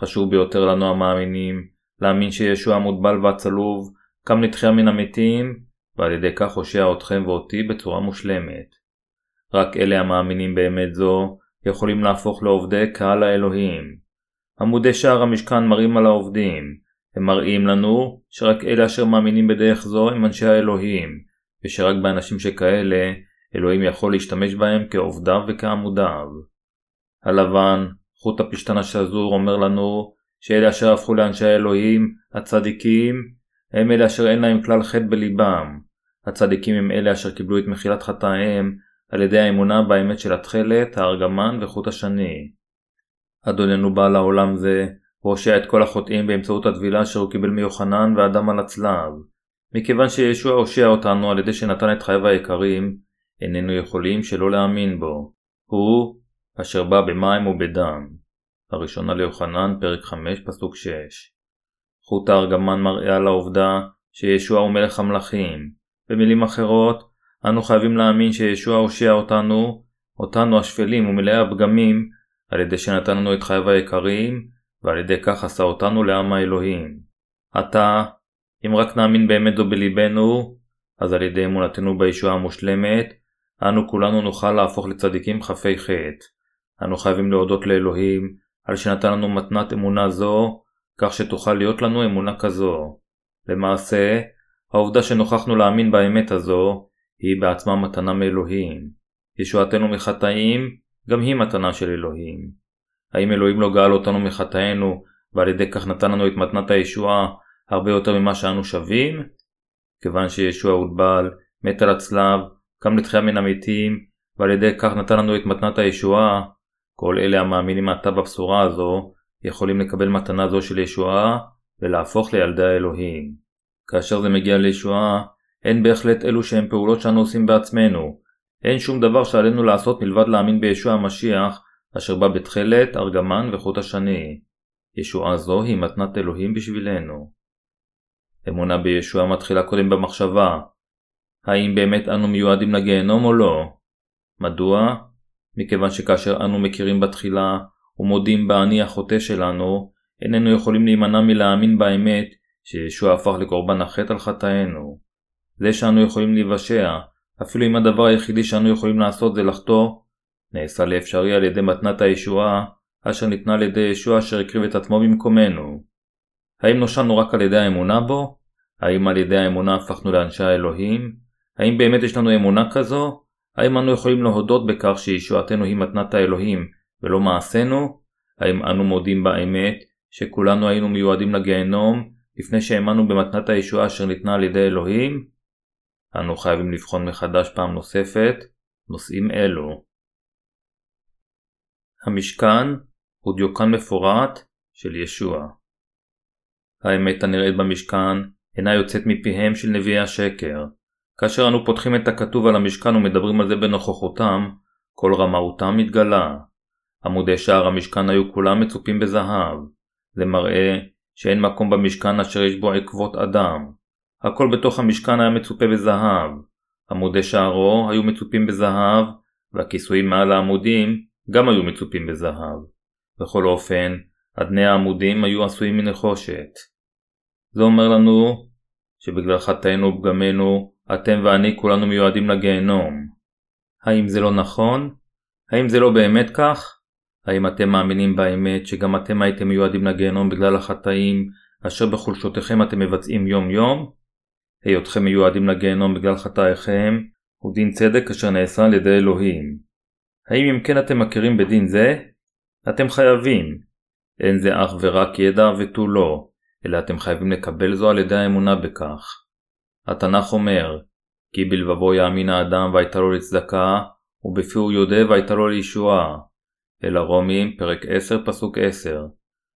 חשוב ביותר לנו המאמינים, להאמין שישוע המוטבל והצלוב, קם לתחייה מן המתים, ועל ידי כך הושע אתכם ואותי בצורה מושלמת. רק אלה המאמינים באמת זו, יכולים להפוך לעובדי קהל האלוהים. עמודי שער המשכן מראים על העובדים, הם מראים לנו שרק אלה אשר מאמינים בדרך זו הם אנשי האלוהים, ושרק באנשים שכאלה אלוהים יכול להשתמש בהם כעובדיו וכעמודיו. הלבן, חוט הפשתן השזור אומר לנו שאלה אשר הפכו לאנשי האלוהים, הצדיקים, הם אלה אשר אין להם כלל חטא בליבם. הצדיקים הם אלה אשר קיבלו את מחילת חטאיהם על ידי האמונה באמת של התכלת, הארגמן וחוט השני. אדוננו בא לעולם זה, והושע את כל החוטאים באמצעות הטבילה אשר הוא קיבל מיוחנן ואדם על הצלב. מכיוון שישוע הושיע אותנו על ידי שנתן את חייו היקרים, איננו יכולים שלא להאמין בו. הוא אשר בא במים ובדם. הראשונה ליוחנן, פרק 5, פסוק 6. חוט הארגמן מראה על העובדה שישוע הוא מלך המלכים. במילים אחרות, אנו חייבים להאמין שישוע הושיע אותנו, אותנו השפלים ומלאי הפגמים, על ידי שנתן לנו את חייו היקרים, ועל ידי כך עשה אותנו לעם האלוהים. עתה, אם רק נאמין באמת זו בלבנו, אז על ידי אמונתנו בישועה המושלמת, אנו כולנו נוכל להפוך לצדיקים חפי חטא. אנו חייבים להודות לאלוהים על שנתן לנו מתנת אמונה זו, כך שתוכל להיות לנו אמונה כזו. למעשה, העובדה שנוכחנו להאמין באמת הזו, היא בעצמה מתנה מאלוהים. ישועתנו מחטאים, גם היא מתנה של אלוהים. האם אלוהים לא גאל אותנו מחטאינו, ועל ידי כך נתן לנו את מתנת הישועה הרבה יותר ממה שאנו שווים? כיוון שישוע הוטבל, מת על הצלב, קם לתחייה מן המתים, ועל ידי כך נתן לנו את מתנת הישועה, כל אלה המאמינים מעתה בבשורה הזו, יכולים לקבל מתנה זו של ישועה, ולהפוך לילדי האלוהים. כאשר זה מגיע לישועה, אין בהחלט אלו שהם פעולות שאנו עושים בעצמנו. אין שום דבר שעלינו לעשות מלבד להאמין בישוע המשיח, אשר בא בתכלת, ארגמן וחוט השני. ישועה זו היא מתנת אלוהים בשבילנו. אמונה בישוע מתחילה קודם במחשבה. האם באמת אנו מיועדים לגיהנום או לא? מדוע? מכיוון שכאשר אנו מכירים בתחילה ומודים באני החוטא שלנו, איננו יכולים להימנע מלהאמין באמת שישוע הפך לקורבן החטא על חטאינו. זה שאנו יכולים להיוושע, אפילו אם הדבר היחידי שאנו יכולים לעשות זה לחטוא, נעשה לאפשרי על ידי מתנת הישועה, אשר ניתנה על ידי ישוע אשר הקריב את עצמו במקומנו. האם נושענו רק על ידי האמונה בו? האם על ידי האמונה הפכנו לאנשי האלוהים? האם באמת יש לנו אמונה כזו? האם אנו יכולים להודות בכך שישועתנו היא מתנת האלוהים ולא מעשינו? האם אנו מודים באמת שכולנו היינו מיועדים לגיהנום לפני שהאמנו במתנת הישועה אשר ניתנה על ידי אלוהים? אנו חייבים לבחון מחדש פעם נוספת נושאים אלו. המשכן הוא דיוקן מפורט של ישוע. האמת הנראית במשכן אינה יוצאת מפיהם של נביאי השקר. כאשר אנו פותחים את הכתוב על המשכן ומדברים על זה בנוכחותם, כל רמאותם מתגלה. עמודי שער המשכן היו כולם מצופים בזהב. זה מראה שאין מקום במשכן אשר יש בו עקבות אדם. הכל בתוך המשכן היה מצופה בזהב. עמודי שערו היו מצופים בזהב, והכיסויים מעל העמודים גם היו מצופים בזהב. בכל אופן, אדני העמודים היו עשויים מנחושת. זה אומר לנו שבגלל חטאינו ופגמנו, אתם ואני כולנו מיועדים לגיהנום. האם זה לא נכון? האם זה לא באמת כך? האם אתם מאמינים באמת שגם אתם הייתם מיועדים לגיהנום בגלל החטאים אשר בחולשותיכם אתם מבצעים יום יום? היותכם מיועדים לגיהנום בגלל חטאיכם הוא דין צדק אשר נעשה על ידי אלוהים. האם אם כן אתם מכירים בדין זה? אתם חייבים. אין זה אך ורק ידע ותו לא, אלא אתם חייבים לקבל זו על ידי האמונה בכך. התנ"ך אומר, כי בלבבו יאמין האדם והייתה לו לצדקה, ובפיהו יודה והייתה לו לישועה. אל הרומים, פרק 10, פסוק 10.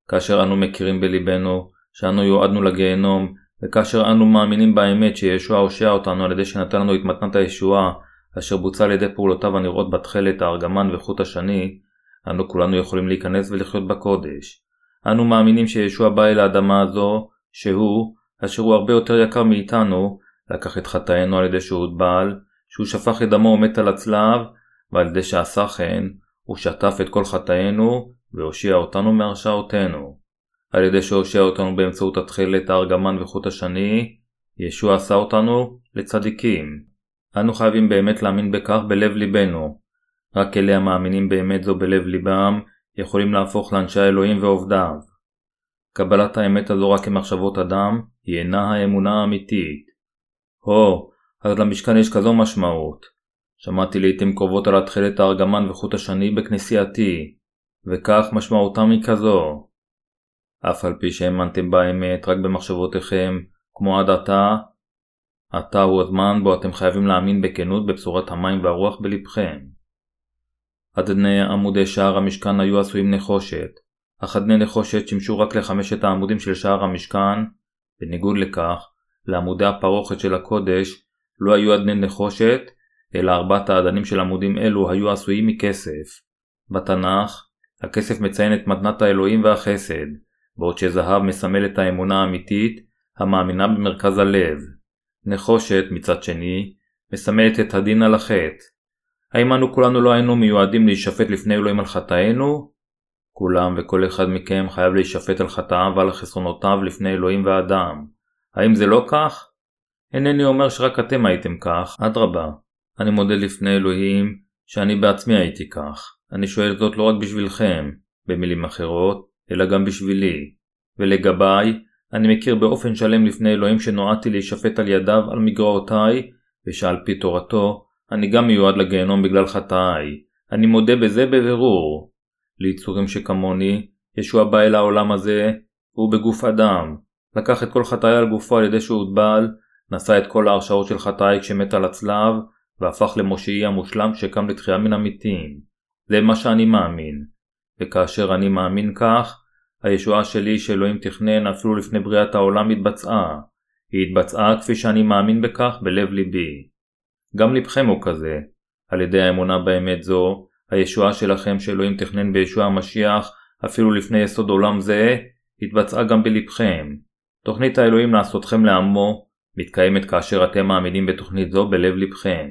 כאשר אנו מכירים בלבנו שאנו יועדנו לגיהנום, וכאשר אנו מאמינים באמת שישוע הושע אותנו על ידי שנתן לנו את מתנת הישועה, אשר בוצע על ידי פעולותיו הנראות בתכלת, הארגמן וחוט השני, אנו כולנו יכולים להיכנס ולחיות בקודש. אנו מאמינים שישוע בא אל האדמה הזו, שהוא, אשר הוא הרבה יותר יקר מאיתנו, לקח את חטאינו על ידי שהוא הוטבל, שהוא שפך את דמו ומת על הצלב, ועל ידי שעשה כן, הוא שטף את כל חטאינו, והושיע אותנו מהרשעותינו. על ידי שהושיע אותנו באמצעות התכלת, הארגמן וחוט השני, ישוע עשה אותנו לצדיקים. אנו חייבים באמת להאמין בכך בלב ליבנו. רק אלה המאמינים באמת זו בלב ליבם, יכולים להפוך לאנשי האלוהים ועובדיו. קבלת האמת הזו רק כמחשבות אדם, היא אינה האמונה האמיתית. הו, אז למשכן יש כזו משמעות. שמעתי לעיתים קרובות על התכלת הארגמן וחוט השני בכנסייתי, וכך משמעותם היא כזו. אף על פי שהאמנתם באמת רק במחשבותיכם, כמו עד עתה, עתה הוא הזמן בו אתם חייבים להאמין בכנות בבשורת המים והרוח בלבכם. אדני עמודי שער המשכן היו עשויים נחושת, אך אדני נחושת שימשו רק לחמשת העמודים של שער המשכן, בניגוד לכך, לעמודי הפרוכת של הקודש לא היו אדני נחושת, אלא ארבעת האדנים של עמודים אלו היו עשויים מכסף. בתנ"ך, הכסף מציין את מתנת האלוהים והחסד, בעוד שזהב מסמל את האמונה האמיתית, המאמינה במרכז הלב. נחושת, מצד שני, מסמלת את הדין על החטא. האם אנו כולנו לא היינו מיועדים להישפט לפני אלוהים על חטאינו? כולם וכל אחד מכם חייב להישפט על חטאיו ועל חסרונותיו לפני אלוהים ואדם. האם זה לא כך? אינני אומר שרק אתם הייתם כך, אדרבה. אני מודה לפני אלוהים שאני בעצמי הייתי כך. אני שואל זאת לא רק בשבילכם, במילים אחרות, אלא גם בשבילי. ולגביי, אני מכיר באופן שלם לפני אלוהים שנועדתי להישפט על ידיו על מגרעותיי, ושעל פי תורתו, אני גם מיועד לגיהנום בגלל חטאיי. אני מודה בזה בבירור. ליצורים שכמוני, ישוע בא אל העולם הזה, והוא בגוף אדם. לקח את כל חטאי על גופו על ידי שהוטבל, נשא את כל ההרשעות של חטאי כשמת על הצלב, והפך למושיעי המושלם שקם לתחייה מן המתים. זה מה שאני מאמין. וכאשר אני מאמין כך, הישועה שלי שאלוהים תכנן אפילו לפני בריאת העולם התבצעה. היא התבצעה כפי שאני מאמין בכך בלב ליבי. גם לבכם הוא כזה. על ידי האמונה באמת זו, הישועה שלכם שאלוהים תכנן בישוע המשיח אפילו לפני יסוד עולם זה, התבצעה גם בלבכם. תוכנית האלוהים לעשותכם לעמו מתקיימת כאשר אתם מאמינים בתוכנית זו בלב לבכם.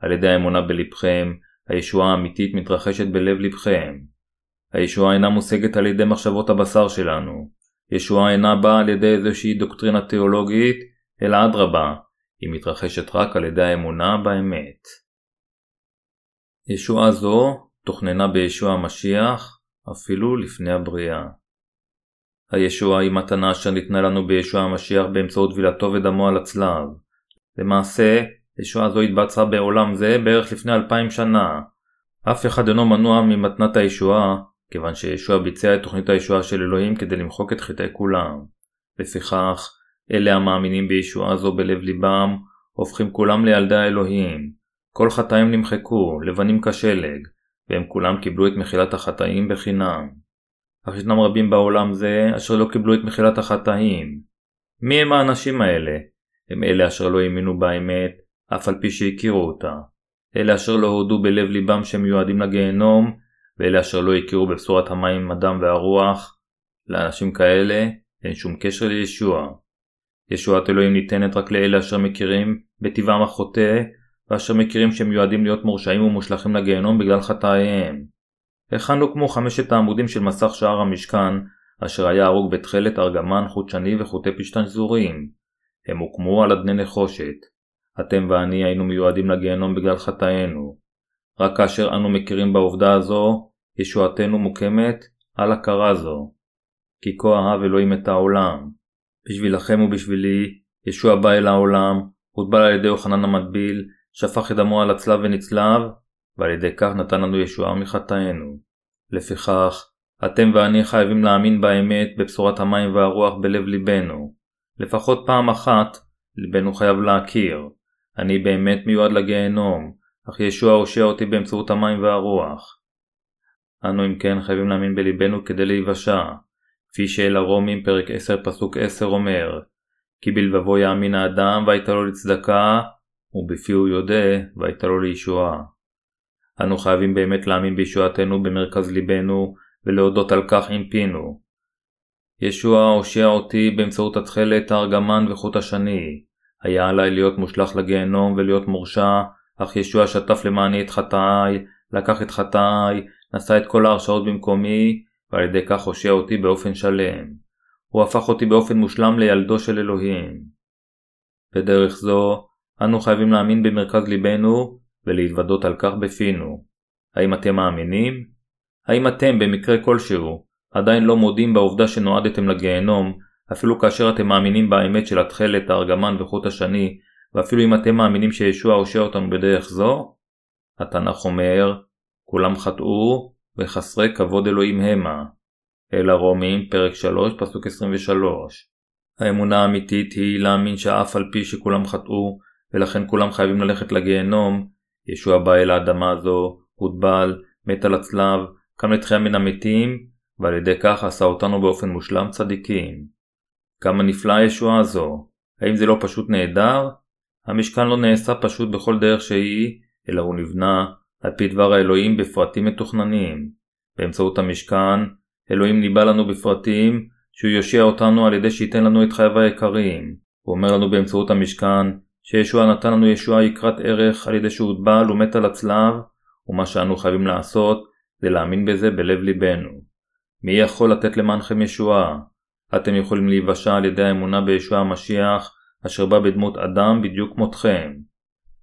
על ידי האמונה בלבכם, הישועה האמיתית מתרחשת בלב לבכם. הישועה אינה מושגת על ידי מחשבות הבשר שלנו. ישועה אינה באה על ידי איזושהי דוקטרינה תיאולוגית, אלא אדרבה, היא מתרחשת רק על ידי האמונה באמת. ישועה זו תוכננה בישוע המשיח אפילו לפני הבריאה. הישועה היא מתנה אשר ניתנה לנו בישוע המשיח באמצעות טבילתו ודמו על הצלב. למעשה, ישועה זו התבצעה בעולם זה בערך לפני אלפיים שנה. אף אחד אינו מנוע ממתנת הישועה, כיוון שישוע ביצע את תוכנית הישועה של אלוהים כדי למחוק את חטאי כולם. לפיכך, אלה המאמינים בישועה זו בלב ליבם, הופכים כולם לילדי האלוהים. כל חטאים נמחקו, לבנים כשלג, והם כולם קיבלו את מחילת החטאים בחינם. אך ישנם רבים בעולם זה אשר לא קיבלו את מחילת החטאים. מי הם האנשים האלה? הם אלה אשר לא האמינו באמת, אף על פי שהכירו אותה. אלה אשר לא הודו בלב ליבם שהם מיועדים לגיהנום, ואלה אשר לא הכירו בבשורת המים, הדם והרוח. לאנשים כאלה אין שום קשר לישוע. ישועת אלוהים ניתנת רק לאלה אשר מכירים בטבעם החוטא, ואשר מכירים שהם מיועדים להיות מורשעים ומושלכים לגיהנום בגלל חטאיהם. היכן הוקמו חמשת העמודים של מסך שער המשכן, אשר היה הרוג בתכלת, ארגמן, חוט שני וחוטי פשתן שזורים. הם הוקמו על אדני נחושת. אתם ואני היינו מיועדים לגיהנום בגלל חטאינו. רק כאשר אנו מכירים בעובדה הזו, ישועתנו מוקמת על הכרה זו. כי כה אהב אלוהים את העולם. בשבילכם ובשבילי, ישוע בא אל העולם, הוטבל על ידי יוחנן המטביל, שפך את דמו על הצלב ונצלב, ועל ידי כך נתן לנו ישועה מחטאינו. לפיכך, אתם ואני חייבים להאמין באמת בבשורת המים והרוח בלב ליבנו. לפחות פעם אחת, ליבנו חייב להכיר. אני באמת מיועד לגיהנום, אך ישוע הושע אותי באמצעות המים והרוח. אנו אם כן חייבים להאמין בליבנו כדי להיוושע, כפי שאל הרומים פרק 10 פסוק 10 אומר, כי בלבבו יאמין האדם והייתה לו לצדקה, ובפי הוא יודה והייתה לו לישועה. אנו חייבים באמת להאמין בישועתנו במרכז ליבנו, ולהודות על כך עם פינו. ישוע הושיע אותי באמצעות התכלת, הארגמן וחוט השני. היה עליי להיות מושלך לגיהנום ולהיות מורשע, אך ישוע שטף למעני את חטאיי, לקח את חטאיי, נשא את כל ההרשאות במקומי, ועל ידי כך הושיע אותי באופן שלם. הוא הפך אותי באופן מושלם לילדו של אלוהים. בדרך זו, אנו חייבים להאמין במרכז ליבנו, ולהתוודות על כך בפינו. האם אתם מאמינים? האם אתם, במקרה כלשהו, עדיין לא מודים בעובדה שנועדתם לגיהנום, אפילו כאשר אתם מאמינים באמת של התכלת, הארגמן וחוט השני, ואפילו אם אתם מאמינים שישוע הושע אותנו בדרך זו? התנ"ך אומר, כולם חטאו וחסרי כבוד אלוהים המה. אל הרומים, פרק 3, פסוק 23. האמונה האמיתית היא להאמין שאף על פי שכולם חטאו, ולכן כולם חייבים ללכת לגיהנום, ישוע בא אל האדמה הזו, הוטבל, מת על הצלב, קם לתחייה מן המתים, ועל ידי כך עשה אותנו באופן מושלם צדיקים. כמה נפלאה הישועה הזו, האם זה לא פשוט נהדר? המשכן לא נעשה פשוט בכל דרך שהיא, אלא הוא נבנה על פי דבר האלוהים בפרטים מתוכננים. באמצעות המשכן, אלוהים ניבא לנו בפרטים שהוא יושיע אותנו על ידי שייתן לנו את חייו היקרים. הוא אומר לנו באמצעות המשכן שישוע נתן לנו ישועה יקרת ערך על ידי שהוטבל ומת על הצלב, ומה שאנו חייבים לעשות זה להאמין בזה בלב ליבנו. מי יכול לתת למענכם ישועה? אתם יכולים להיוושע על ידי האמונה בישוע המשיח, אשר בא בדמות אדם בדיוק כמותכם.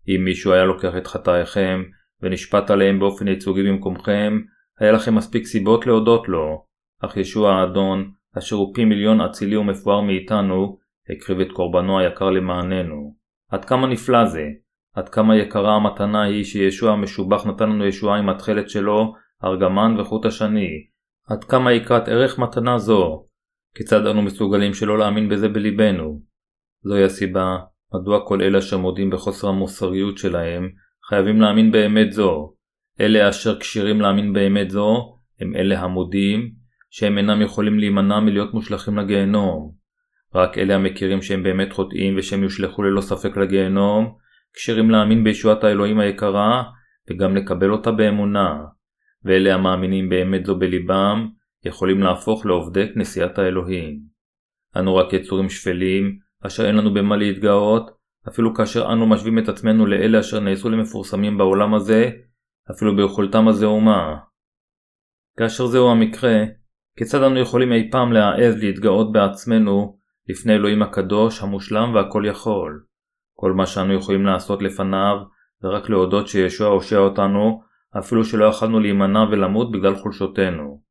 אם מישהו היה לוקח את חטאיכם ונשפט עליהם באופן ייצוגי במקומכם, היה לכם מספיק סיבות להודות לו, אך ישוע האדון, אשר הוא פי מיליון אצילי ומפואר מאיתנו, הקריב את קורבנו היקר למעננו. עד כמה נפלא זה, עד כמה יקרה המתנה היא שישוע המשובח נתן לנו ישועה עם התכלת שלו, ארגמן וחוט השני. עד כמה יקרת ערך מתנה זו, כיצד אנו מסוגלים שלא להאמין בזה בליבנו? זוהי הסיבה מדוע כל אלה אשר מודים בחוסר המוסריות שלהם, חייבים להאמין באמת זו. אלה אשר כשירים להאמין באמת זו, הם אלה המודים, שהם אינם יכולים להימנע מלהיות מושלכים לגיהנום. רק אלה המכירים שהם באמת חוטאים ושהם יושלכו ללא ספק לגיהנום, כשירים להאמין בישועת האלוהים היקרה, וגם לקבל אותה באמונה. ואלה המאמינים באמת זו בליבם, יכולים להפוך לעובדי כנסיית האלוהים. אנו רק יצורים שפלים, אשר אין לנו במה להתגאות, אפילו כאשר אנו משווים את עצמנו לאלה אשר נעשו למפורסמים בעולם הזה, אפילו ביכולתם הזעומה. כאשר זהו המקרה, כיצד אנו יכולים אי פעם להעז להתגאות בעצמנו לפני אלוהים הקדוש, המושלם והכל יכול? כל מה שאנו יכולים לעשות לפניו זה רק להודות שישוע הושע אותנו, אפילו שלא יכלנו להימנע ולמות בגלל חולשותינו.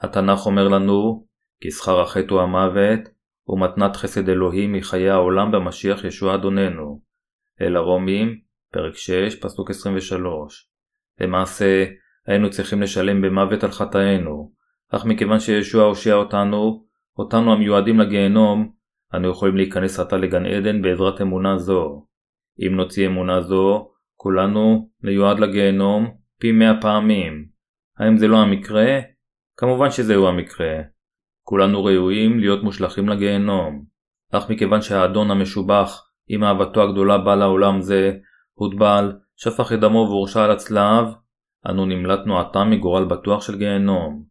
התנ"ך אומר לנו כי שכר החטא הוא המוות, ומתנת חסד אלוהים מחיי העולם במשיח ישוע אדוננו. אל הרומים, פרק 6, פסוק 23. למעשה, היינו צריכים לשלם במוות על חטאינו, אך מכיוון שישוע הושיע אותנו, אותנו המיועדים לגיהנום, אנו יכולים להיכנס עתה לגן עדן בעזרת אמונה זו. אם נוציא אמונה זו, כולנו מיועד לגיהנום פי מאה פעמים. האם זה לא המקרה? כמובן שזהו המקרה. כולנו ראויים להיות מושלכים לגיהנום. אך מכיוון שהאדון המשובח, עם אהבתו הגדולה בא לעולם זה, הוטבל, שפך את דמו והורשע על הצלב, אנו נמלטנו עתה מגורל בטוח של גיהנום.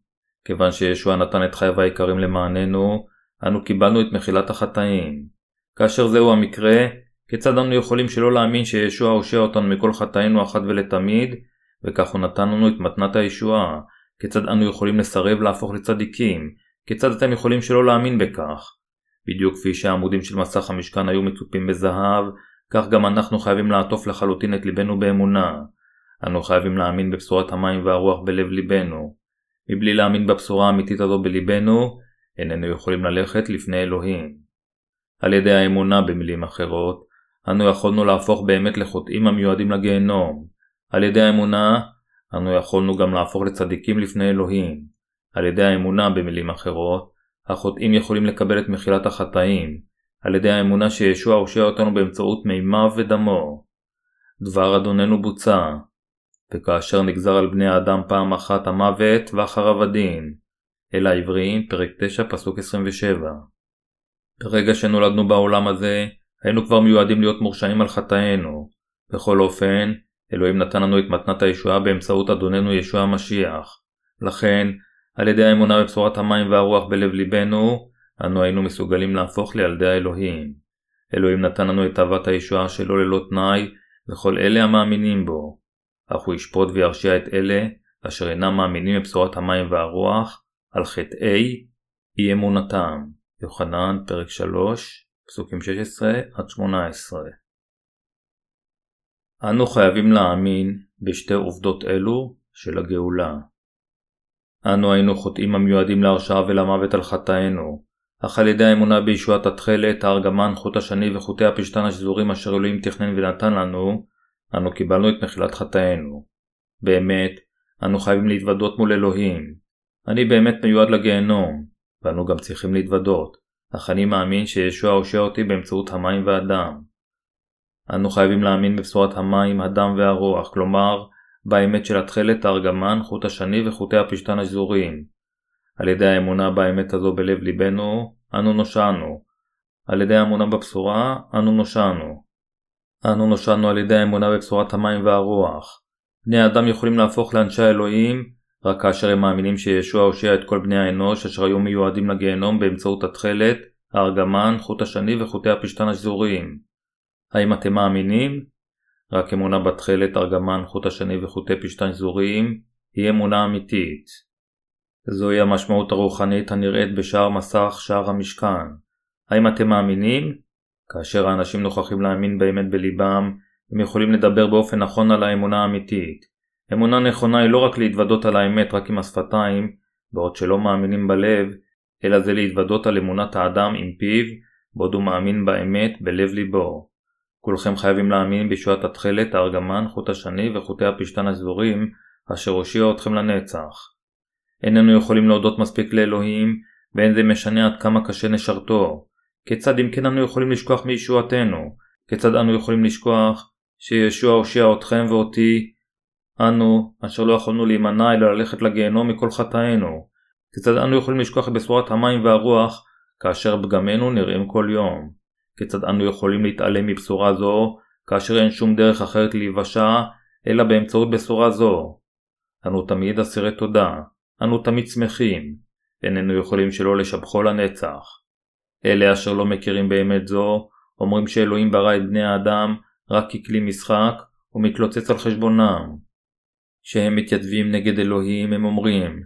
כיוון שישוע נתן את חייו היקרים למעננו, אנו קיבלנו את מחילת החטאים. כאשר זהו המקרה, כיצד אנו יכולים שלא להאמין שישוע הושע אותנו מכל חטאינו אחת ולתמיד, וכך הוא נתן לנו את מתנת הישועה, כיצד אנו יכולים לסרב להפוך לצדיקים, כיצד אתם יכולים שלא להאמין בכך? בדיוק כפי שהעמודים של מסך המשכן היו מצופים בזהב, כך גם אנחנו חייבים לעטוף לחלוטין את ליבנו באמונה. אנו חייבים להאמין בבשורת המים והרוח בלב ליבנו. מבלי להאמין בבשורה האמיתית הזו בליבנו, איננו יכולים ללכת לפני אלוהים. על ידי האמונה במילים אחרות, אנו יכולנו להפוך באמת לחוטאים המיועדים לגיהנום. על ידי האמונה, אנו יכולנו גם להפוך לצדיקים לפני אלוהים. על ידי האמונה במילים אחרות, החוטאים יכולים לקבל את מחילת החטאים, על ידי האמונה שישוע הושע אותנו באמצעות מימיו ודמו. דבר אדוננו בוצע, וכאשר נגזר על בני האדם פעם אחת המוות ואחריו הדין. אל העבריים, פרק 9, פסוק 27. ברגע שנולדנו בעולם הזה, היינו כבר מיועדים להיות מורשעים על חטאינו. בכל אופן, אלוהים נתן לנו את מתנת הישועה באמצעות אדוננו ישוע המשיח. לכן, על ידי האמונה בבשורת המים והרוח בלב ליבנו, אנו היינו מסוגלים להפוך לילדי האלוהים. אלוהים נתן לנו את אהבת הישועה שלו ללא תנאי לכל אלה המאמינים בו. אך הוא ישפוט וירשיע את אלה אשר אינם מאמינים בבשורת המים והרוח על חטאי אי אמונתם. יוחנן, פרק 3, פסוקים 16-18 אנו חייבים להאמין בשתי עובדות אלו של הגאולה. אנו היינו חוטאים המיועדים להרשעה ולמוות על חטאינו, אך על ידי האמונה בישועת התכלת, הארגמן, חוט השני וחוטי הפשתן השזורים אשר אלוהים תכנן ונתן לנו, אנו קיבלנו את מחילת חטאינו. באמת, אנו חייבים להתוודות מול אלוהים. אני באמת מיועד לגיהנום, ואנו גם צריכים להתוודות. אך אני מאמין שישוע הושע אותי באמצעות המים והדם. אנו חייבים להאמין בבשורת המים, הדם והרוח, כלומר, באמת של התכלת, הארגמן, חוט השני וחוטי הפשתן השזוריים. על ידי האמונה באמת הזו בלב ליבנו, אנו נושענו. על ידי האמונה בבשורה, אנו נושענו. אנו נושענו על ידי האמונה בבשורת המים והרוח. בני האדם יכולים להפוך לאנשי האלוהים רק כאשר הם מאמינים שישוע הושיע את כל בני האנוש אשר היו מיועדים לגיהנום באמצעות התכלת, הארגמן, חוט השני וחוטי הפשתן השזוריים. האם אתם מאמינים? רק אמונה בתכלת, ארגמן, חוט השני וחוטי פשתן שזוריים היא אמונה אמיתית. זוהי המשמעות הרוחנית הנראית בשער מסך שער המשכן. האם אתם מאמינים? כאשר האנשים נוכחים להאמין באמת בליבם, הם יכולים לדבר באופן נכון על האמונה האמיתית. אמונה נכונה היא לא רק להתוודות על האמת רק עם השפתיים, בעוד שלא מאמינים בלב, אלא זה להתוודות על אמונת האדם עם פיו, בעוד הוא מאמין באמת בלב ליבו. כולכם חייבים להאמין בישועת התכלת, הארגמן, חוט השני וחוטי הפשתן השזורים, אשר הושיע אתכם לנצח. איננו יכולים להודות מספיק לאלוהים, ואין זה משנה עד כמה קשה נשרתו. כיצד אם כן אנו יכולים לשכוח מישועתנו? כיצד אנו יכולים לשכוח שישוע הושיע אתכם ואותי, אנו, אשר לא יכולנו להימנע אלא ללכת לגיהנום מכל חטאינו? כיצד אנו יכולים לשכוח את בשורת המים והרוח, כאשר פגמינו נראים כל יום? כיצד אנו יכולים להתעלם מבשורה זו, כאשר אין שום דרך אחרת להיוושע, אלא באמצעות בשורה זו? אנו תמיד אסירי תודה, אנו תמיד שמחים, איננו יכולים שלא לשבחו לנצח. אלה אשר לא מכירים באמת זו, אומרים שאלוהים ברא את בני האדם רק ככלי משחק, ומתלוצץ על חשבונם. כשהם מתייצבים נגד אלוהים הם אומרים,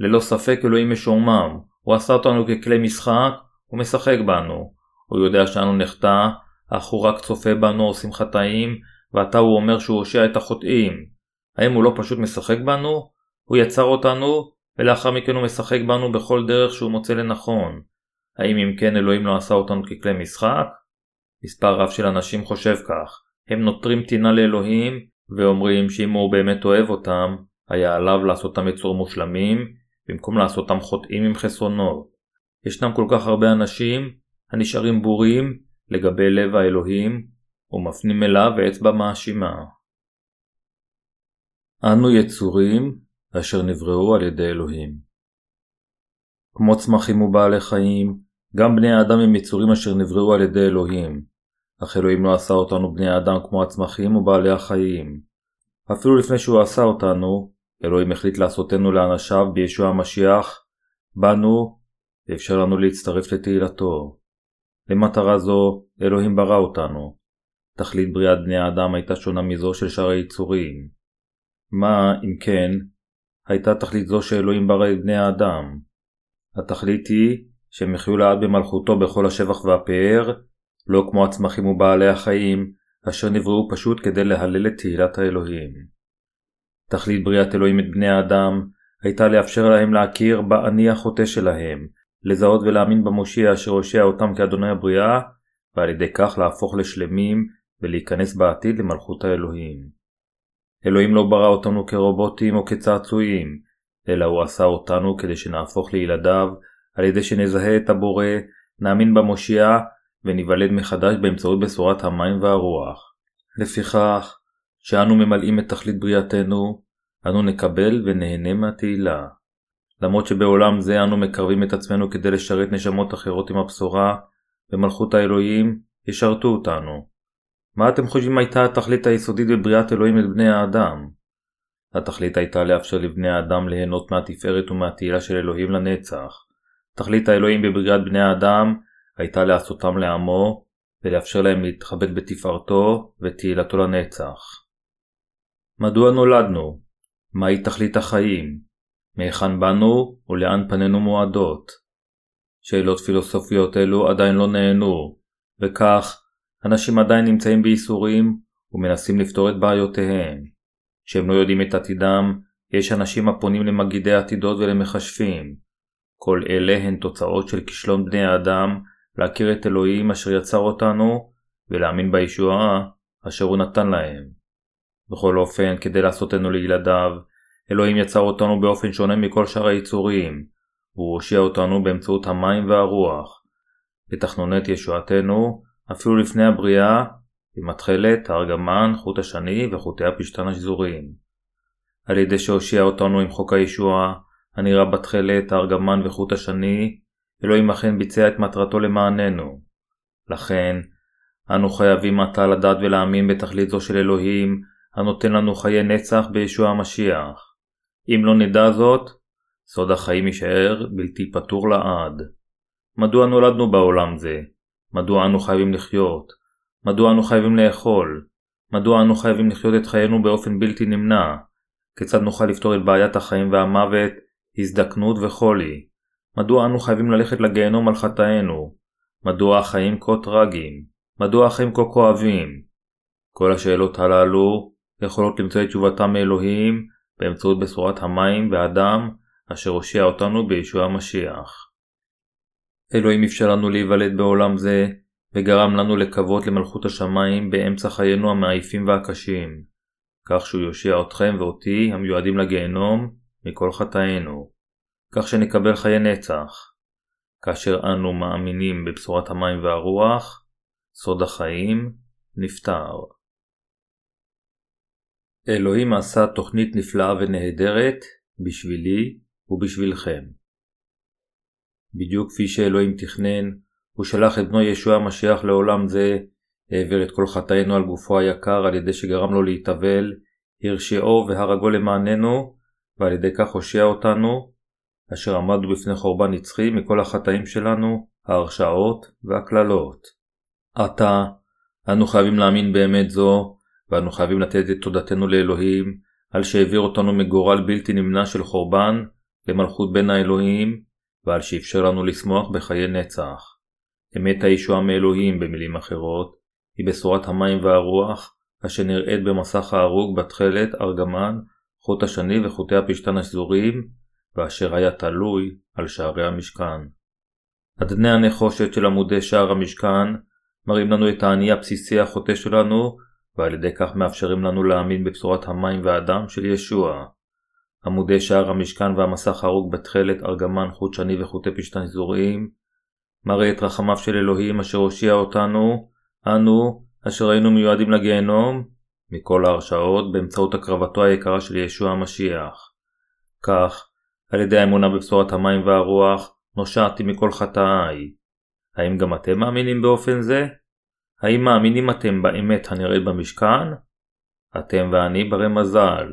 ללא ספק אלוהים משועמם, הוא עשה אותנו ככלי משחק, הוא משחק בנו. הוא יודע שאנו נחטא, אך הוא רק צופה בנו עושים חטאים, ועתה הוא אומר שהוא הושע את החוטאים. האם הוא לא פשוט משחק בנו? הוא יצר אותנו, ולאחר מכן הוא משחק בנו בכל דרך שהוא מוצא לנכון. האם אם כן אלוהים לא עשה אותנו ככלי משחק? מספר רב של אנשים חושב כך. הם נותרים טינה לאלוהים, ואומרים שאם הוא באמת אוהב אותם, היה עליו לעשותם יצור מושלמים, במקום לעשותם חוטאים עם חסרונות. ישנם כל כך הרבה אנשים הנשארים בורים לגבי לב האלוהים, ומפנים אליו אצבע מאשימה. אנו יצורים אשר נבראו על ידי אלוהים. כמו צמחים ובעלי חיים, גם בני האדם הם יצורים אשר נבראו על ידי אלוהים, אך אלוהים לא עשה אותנו בני האדם כמו הצמחים ובעלי החיים. אפילו לפני שהוא עשה אותנו, אלוהים החליט לעשותנו לאנשיו בישוע המשיח, באנו, ואפשר לנו להצטרף לתהילתו. למטרה זו, אלוהים ברא אותנו. תכלית בריאת בני האדם הייתה שונה מזו של שאר היצורים. מה, אם כן, הייתה תכלית זו שאלוהים ברא את בני האדם? התכלית היא שהם יחיו לעד במלכותו בכל השבח והפאר, לא כמו הצמחים ובעלי החיים, אשר נבראו פשוט כדי להלל את תהילת האלוהים. תכלית בריאת אלוהים את בני האדם הייתה לאפשר להם להכיר באני החוטא שלהם, לזהות ולהאמין במושיע אשר הושע אותם כאדוני הבריאה, ועל ידי כך להפוך לשלמים ולהיכנס בעתיד למלכות האלוהים. אלוהים לא ברא אותנו כרובוטים או כצעצועים, אלא הוא עשה אותנו כדי שנהפוך לילדיו, על ידי שנזהה את הבורא, נאמין במושיע, וניוולד מחדש באמצעות בשורת המים והרוח. לפיכך, שאנו ממלאים את תכלית בריאתנו, אנו נקבל ונהנה מהתהילה. למרות שבעולם זה אנו מקרבים את עצמנו כדי לשרת נשמות אחרות עם הבשורה, במלכות האלוהים ישרתו אותנו. מה אתם חושבים הייתה התכלית היסודית בבריאת אלוהים את בני האדם? התכלית הייתה לאפשר לבני האדם ליהנות מהתפארת ומהתהילה של אלוהים לנצח. תכלית האלוהים בבריאת בני האדם הייתה לעשותם לעמו, ולאפשר להם להתכבד בתפארתו ותהילתו לנצח. מדוע נולדנו? מהי תכלית החיים? מהיכן באנו ולאן פנינו מועדות? שאלות פילוסופיות אלו עדיין לא נענו, וכך אנשים עדיין נמצאים בייסורים ומנסים לפתור את בעיותיהם. כשהם לא יודעים את עתידם, יש אנשים הפונים למגידי עתידות ולמכשפים. כל אלה הן תוצאות של כישלון בני האדם להכיר את אלוהים אשר יצר אותנו ולהאמין בישועה אשר הוא נתן להם. בכל אופן, כדי לעשותנו לילדיו, אלוהים יצר אותנו באופן שונה מכל שאר היצורים, והוא הושיע אותנו באמצעות המים והרוח. לתכנונת ישועתנו, אפילו לפני הבריאה, התכלת, הארגמן, חוט השני וחוטי הפשתן השזוריים. על ידי שהושיע אותנו עם חוק הישועה, הנראה בתכלת, הארגמן וחוט השני, אלוהים אכן ביצע את מטרתו למעננו. לכן, אנו חייבים עתה לדעת ולהאמין בתכלית זו של אלוהים, הנותן לנו חיי נצח בישוע המשיח. אם לא נדע זאת, סוד החיים יישאר בלתי פתור לעד. מדוע נולדנו בעולם זה? מדוע אנו חייבים לחיות? מדוע אנו חייבים לאכול? מדוע אנו חייבים לחיות את חיינו באופן בלתי נמנע? כיצד נוכל לפתור את בעיית החיים והמוות, הזדקנות וחולי? מדוע אנו חייבים ללכת לגיהנום על חטאינו? מדוע החיים כה טרגיים? מדוע החיים כה כואבים? כל השאלות הללו יכולות למצוא את תשובתם מאלוהים באמצעות בשורת המים והדם אשר הושיע אותנו בישוע המשיח. אלוהים אפשר לנו להיוולד בעולם זה, וגרם לנו לקוות למלכות השמיים באמצע חיינו המעייפים והקשים, כך שהוא יושיע אתכם ואותי המיועדים לגיהנום מכל חטאינו, כך שנקבל חיי נצח. כאשר אנו מאמינים בבשורת המים והרוח, סוד החיים נפתר. אלוהים עשה תוכנית נפלאה ונהדרת בשבילי ובשבילכם. בדיוק כפי שאלוהים תכנן, הוא שלח את בנו ישוע המשיח לעולם זה, העביר את כל חטאינו על גופו היקר על ידי שגרם לו להתאבל, הרשיעו והרגו למעננו, ועל ידי כך הושיע אותנו, אשר עמדנו בפני חורבן נצחי מכל החטאים שלנו, ההרשעות והקללות. עתה, אנו חייבים להאמין באמת זו, ואנו חייבים לתת את תודתנו לאלוהים, על שהעביר אותנו מגורל בלתי נמנע של חורבן, למלכות בין האלוהים, ועל שאפשר לנו לשמוח בחיי נצח. אמת הישועה מאלוהים, במילים אחרות, היא בשורת המים והרוח, אשר נראית במסך ההרוג בתכלת, ארגמן, חוט השני וחוטי הפשתן השזורים, ואשר היה תלוי על שערי המשכן. אדני הנחושת של עמודי שער המשכן מראים לנו את האני הבסיסי החוטא שלנו, ועל ידי כך מאפשרים לנו להאמין בבשורת המים והדם של ישוע. עמודי שער המשכן והמסך ההרוג בתכלת, ארגמן, חוט שני וחוטי פשתן שזוריים, מראה את רחמיו של אלוהים אשר הושיע אותנו, אנו, אשר היינו מיועדים לגיהנום, מכל ההרשעות באמצעות הקרבתו היקרה של ישוע המשיח. כך, על ידי האמונה בבשורת המים והרוח, נושעתי מכל חטאיי. האם גם אתם מאמינים באופן זה? האם מאמינים אתם באמת הנראית במשכן? אתם ואני ברי מזל.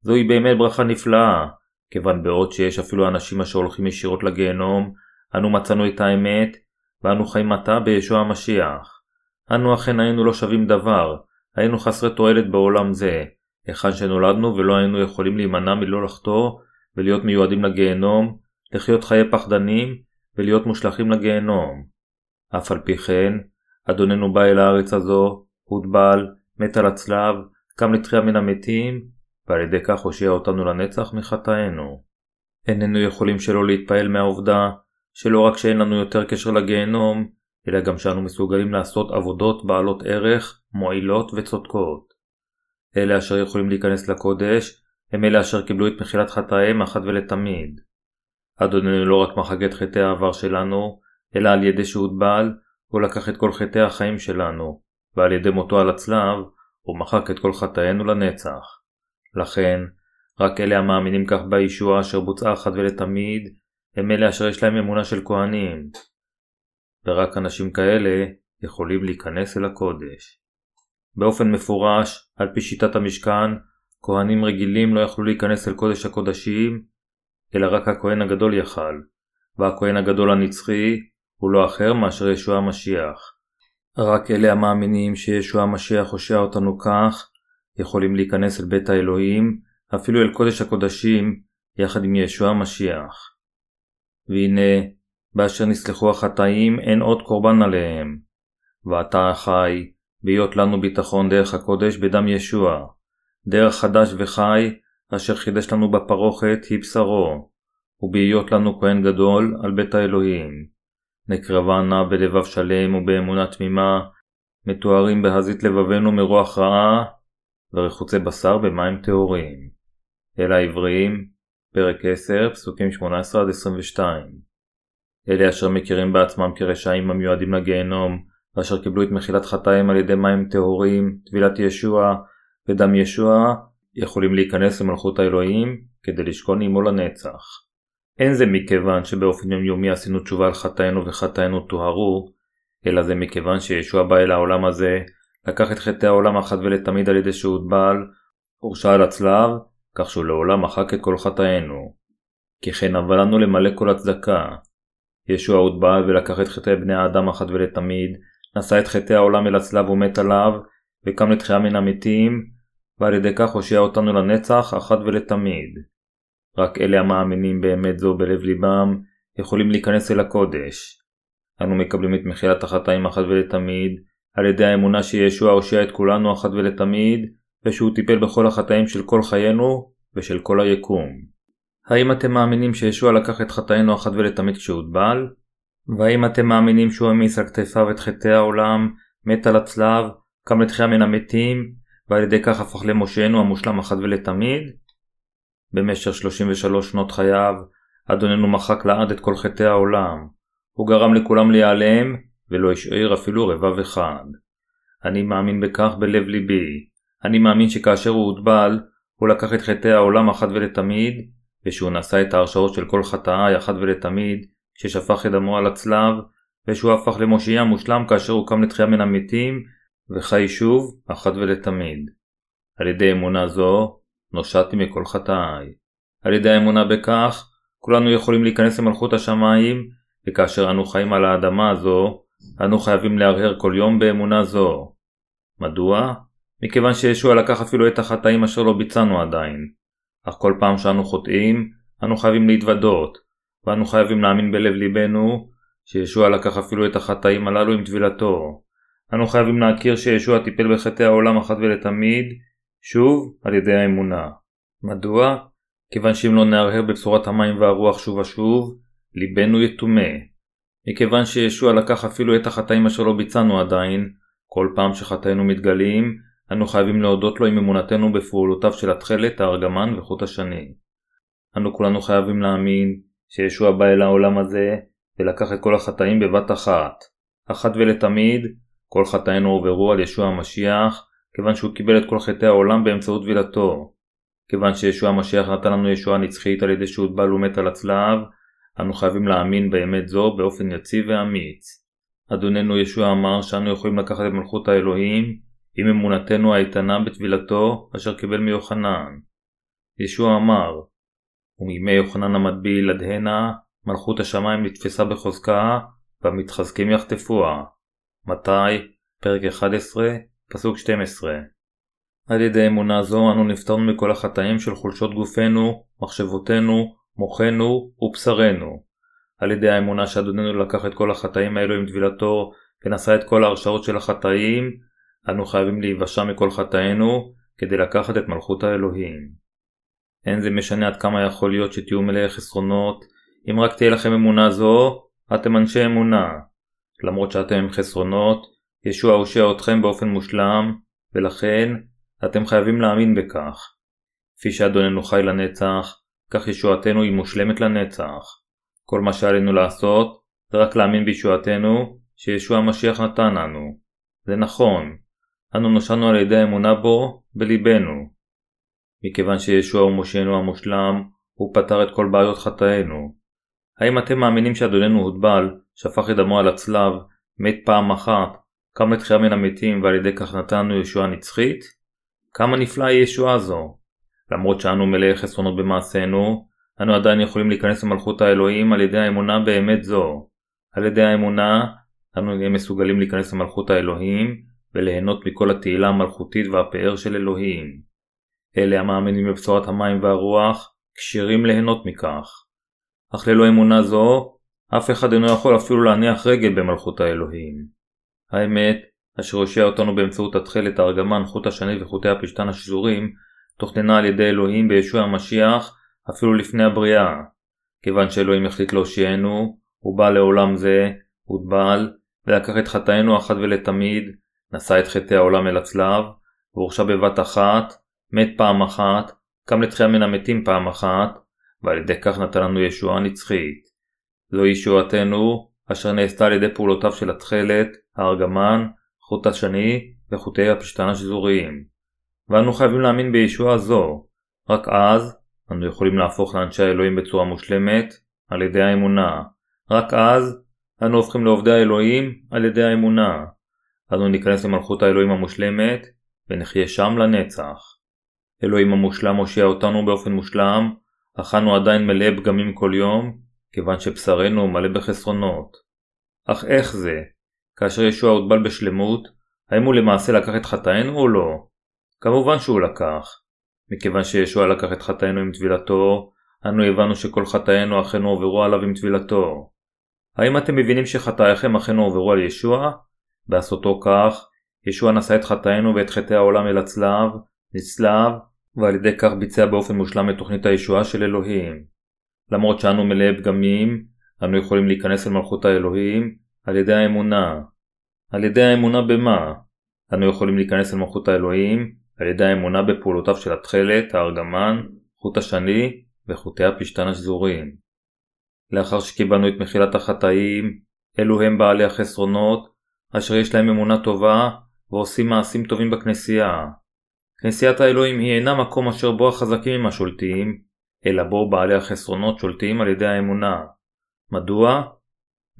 זוהי באמת ברכה נפלאה, כיוון בעוד שיש אפילו אנשים אשר הולכים ישירות לגיהנום, אנו מצאנו את האמת, ואנו חיים עתה בישוע המשיח. אנו אכן היינו לא שווים דבר, היינו חסרי תועלת בעולם זה, היכן שנולדנו ולא היינו יכולים להימנע מלא לחטוא ולהיות מיועדים לגיהנום, לחיות חיי פחדנים ולהיות מושלכים לגיהנום. אף על פי כן, אדוננו בא אל הארץ הזו, הוטבל, מת על הצלב, קם לתחייה מן המתים, ועל ידי כך הושיע אותנו לנצח מחטאינו. איננו יכולים שלא להתפעל מהעובדה שלא רק שאין לנו יותר קשר לגיהנום, אלא גם שאנו מסוגלים לעשות עבודות בעלות ערך, מועילות וצודקות. אלה אשר יכולים להיכנס לקודש, הם אלה אשר קיבלו את מחילת חטאיהם אחת ולתמיד. אדוננו לא רק מחק את חטאי העבר שלנו, אלא על ידי שהוטבל, הוא לקח את כל חטאי החיים שלנו, ועל ידי מותו על הצלב, הוא מחק את כל חטאינו לנצח. לכן, רק אלה המאמינים כך בישוע אשר בוצעה אחת ולתמיד, הם אלה אשר יש להם אמונה של כהנים. ורק אנשים כאלה יכולים להיכנס אל הקודש. באופן מפורש, על פי שיטת המשכן, כהנים רגילים לא יכלו להיכנס אל קודש הקודשים, אלא רק הכהן הגדול יכל, והכהן הגדול הנצחי הוא לא אחר מאשר ישוע המשיח. רק אלה המאמינים שישוע המשיח הושע אותנו כך, יכולים להיכנס אל בית האלוהים, אפילו אל קודש הקודשים, יחד עם ישוע המשיח. והנה, באשר נסלחו החטאים אין עוד קורבן עליהם. ואתה החי, בהיות לנו ביטחון דרך הקודש בדם ישוע, דרך חדש וחי, אשר חידש לנו בפרוכת היא בשרו, ובהיות לנו כהן גדול על בית האלוהים. נקרבה נא בלבב שלם ובאמונה תמימה, מתוארים בהזית לבבנו מרוח רעה, ורחוצי בשר במים טהורים. אל העבריים, פרק 10, פסוקים 18-22 אלה אשר מכירים בעצמם כרשעים המיועדים לגיהנום, ואשר קיבלו את מחילת חטאים על ידי מים טהורים, טבילת ישוע ודם ישוע, יכולים להיכנס למלכות האלוהים כדי לשכון עמו לנצח. אין זה מכיוון שבאופן יומיומי עשינו תשובה על חטאינו וחטאינו טוהרו, אלא זה מכיוון שישוע בא אל העולם הזה, לקח את חטאי העולם אחת ולתמיד על ידי שהוטבל, הורשע על הצלב, כך שהוא לעולם מחק את כל חטאינו. כי כן אבל לנו למלא כל הצדקה. ישוע הוטבל ולקח את חטאי בני האדם אחת ולתמיד, נשא את חטאי העולם אל הצלב ומת עליו, וקם לתחייה מן המתים, ועל ידי כך הושיע אותנו לנצח אחת ולתמיד. רק אלה המאמינים באמת זו בלב ליבם, יכולים להיכנס אל הקודש. אנו מקבלים את מחילת החטאים אחת ולתמיד, על ידי האמונה שישוע הושיע את כולנו אחת ולתמיד, ושהוא טיפל בכל החטאים של כל חיינו ושל כל היקום. האם אתם מאמינים שישוע לקח את חטאינו אחת ולתמיד כשהוטבל? והאם אתם מאמינים שהוא העמיס על כתפיו את חטאי העולם, מת על הצלב, קם לתחייה מן המתים, ועל ידי כך הפך למושענו המושלם אחת ולתמיד? במשך 33 שנות חייו, אדוננו מחק לעד את כל חטאי העולם. הוא גרם לכולם להיעלם, ולא השאיר אפילו רבב אחד. אני מאמין בכך בלב ליבי. אני מאמין שכאשר הוא הוטבל, הוא לקח את חטאי העולם אחת ולתמיד, ושהוא נשא את ההרשאות של כל חטאי אחת ולתמיד, כששפך את דמו על הצלב, ושהוא הפך למושיע מושלם כאשר הוא קם לתחייה מן המתים, וחי שוב אחת ולתמיד. על ידי אמונה זו, נושעתי מכל חטאי. על ידי האמונה בכך, כולנו יכולים להיכנס למלכות השמיים, וכאשר אנו חיים על האדמה הזו, אנו חייבים להרהר כל יום באמונה זו. מדוע? מכיוון שישוע לקח אפילו את החטאים אשר לא ביצענו עדיין. אך כל פעם שאנו חוטאים, אנו חייבים להתוודות, ואנו חייבים להאמין בלב ליבנו, שישוע לקח אפילו את החטאים הללו עם טבילתו. אנו חייבים להכיר שישוע טיפל בחטאי העולם אחת ולתמיד, שוב על ידי האמונה. מדוע? כיוון שאם לא נהרהר בבשורת המים והרוח שוב ושוב, ליבנו יטומא. מכיוון שישוע לקח אפילו את החטאים אשר לא ביצענו עדיין, כל פעם שחטאינו מתגלים, אנו חייבים להודות לו עם אמונתנו בפעולותיו של התכלת, הארגמן וחוט השני. אנו כולנו חייבים להאמין שישוע בא אל העולם הזה ולקח את כל החטאים בבת אחת. אחת ולתמיד, כל חטאינו עוברו על ישוע המשיח, כיוון שהוא קיבל את כל חטאי העולם באמצעות טבילתו. כיוון שישוע המשיח נתן לנו ישועה נצחית על ידי שהוטבל ומת על הצלב, אנו חייבים להאמין באמת זו באופן יציב ואמיץ. אדוננו ישוע אמר שאנו יכולים לקחת את מלכות האלוהים עם אמונתנו האיתנה בטבילתו אשר קיבל מיוחנן. ישוע אמר ומימי יוחנן המטביל עד הנה מלכות השמיים נתפסה בחוזקה והמתחזקים יחטפוה. מתי? פרק 11, פסוק 12 על ידי אמונה זו אנו נפטרנו מכל החטאים של חולשות גופנו, מחשבותינו, מוחנו ובשרנו. על ידי האמונה שאדוננו לקח את כל החטאים האלו עם טבילתו ונשא את כל ההרשאות של החטאים, אנו חייבים להיוושע מכל חטאינו כדי לקחת את מלכות האלוהים. אין זה משנה עד כמה יכול להיות שתהיו מלאי חסרונות, אם רק תהיה לכם אמונה זו, אתם אנשי אמונה. למרות שאתם עם חסרונות, ישוע הושע אתכם באופן מושלם, ולכן אתם חייבים להאמין בכך. כפי שאדוננו חי לנצח, כך ישועתנו היא מושלמת לנצח. כל מה שעלינו לעשות זה רק להאמין בישועתנו שישוע המשיח נתן לנו. זה נכון, אנו נושענו על ידי האמונה בו בליבנו. מכיוון שישוע הוא מושיענו המושלם, הוא פתר את כל בעיות חטאינו. האם אתם מאמינים שאדוננו הוטבל, שפך את דמו על הצלב, מת פעם אחת, קם לתחייה מן המתים ועל ידי כך נתן לנו ישועה נצחית? כמה נפלאה היא ישועה זו. למרות שאנו מלאי חסרונות במעשינו, אנו עדיין יכולים להיכנס למלכות האלוהים על ידי האמונה באמת זו. על ידי האמונה, אנו נהיה מסוגלים להיכנס למלכות האלוהים וליהנות מכל התהילה המלכותית והפאר של אלוהים. אלה המאמינים בבשורת המים והרוח, כשירים ליהנות מכך. אך ללא אמונה זו, אף אחד אינו יכול אפילו להניח רגל במלכות האלוהים. האמת, אשר הושיע אותנו באמצעות התכלת, הארגמן, חוט השני וחוטי הפשתן השזורים, תוכננה על ידי אלוהים בישוע המשיח אפילו לפני הבריאה. כיוון שאלוהים החליט להושיענו, הוא בא לעולם זה, הוטבל, ולקח את חטאינו אחת ולתמיד, נשא את חטאי העולם אל הצלב, והורשע בבת אחת, מת פעם אחת, קם לתחייה מן המתים פעם אחת, ועל ידי כך נתן לנו ישועה נצחית. זו ישועתנו, אשר נעשתה על ידי פעולותיו של התכלת, הארגמן, חוט השני וחוטי הפשתן השזוריים. ואנו חייבים להאמין בישועה זו, רק אז אנו יכולים להפוך לאנשי האלוהים בצורה מושלמת על ידי האמונה. רק אז אנו הופכים לעובדי האלוהים על ידי האמונה. אנו ניכנס למלכות האלוהים המושלמת ונחיה שם לנצח. אלוהים המושלם הושיע אותנו באופן מושלם, אך אנו עדיין מלאי פגמים כל יום, כיוון שבשרנו מלא בחסרונות. אך איך זה? כאשר ישוע הוטבל בשלמות, האם הוא למעשה לקח את חטאינו או לא? כמובן שהוא לקח. מכיוון שישוע לקח את חטאינו עם טבילתו, אנו הבנו שכל חטאינו אכן הועברו עליו עם טבילתו. האם אתם מבינים שחטאיכם אכן הועברו על ישוע? בעשותו כך, ישוע נשא את חטאינו ואת חטאי העולם אל הצלב, נצלב, ועל ידי כך ביצע באופן מושלם את תוכנית הישועה של אלוהים. למרות שאנו מלאי פגמים, אנו יכולים להיכנס אל מלכות האלוהים על ידי האמונה. על ידי האמונה במה? אנו יכולים להיכנס אל מלכות האלוהים על ידי האמונה בפעולותיו של התכלת, הארגמן, חוט השני וחוטי הפשתן השזורים. לאחר שקיבלנו את מחילת החטאים, אלו הם בעלי החסרונות, אשר יש להם אמונה טובה ועושים מעשים טובים בכנסייה. כנסיית האלוהים היא אינה מקום אשר בו החזקים הם השולטים, אלא בו בעלי החסרונות שולטים על ידי האמונה. מדוע?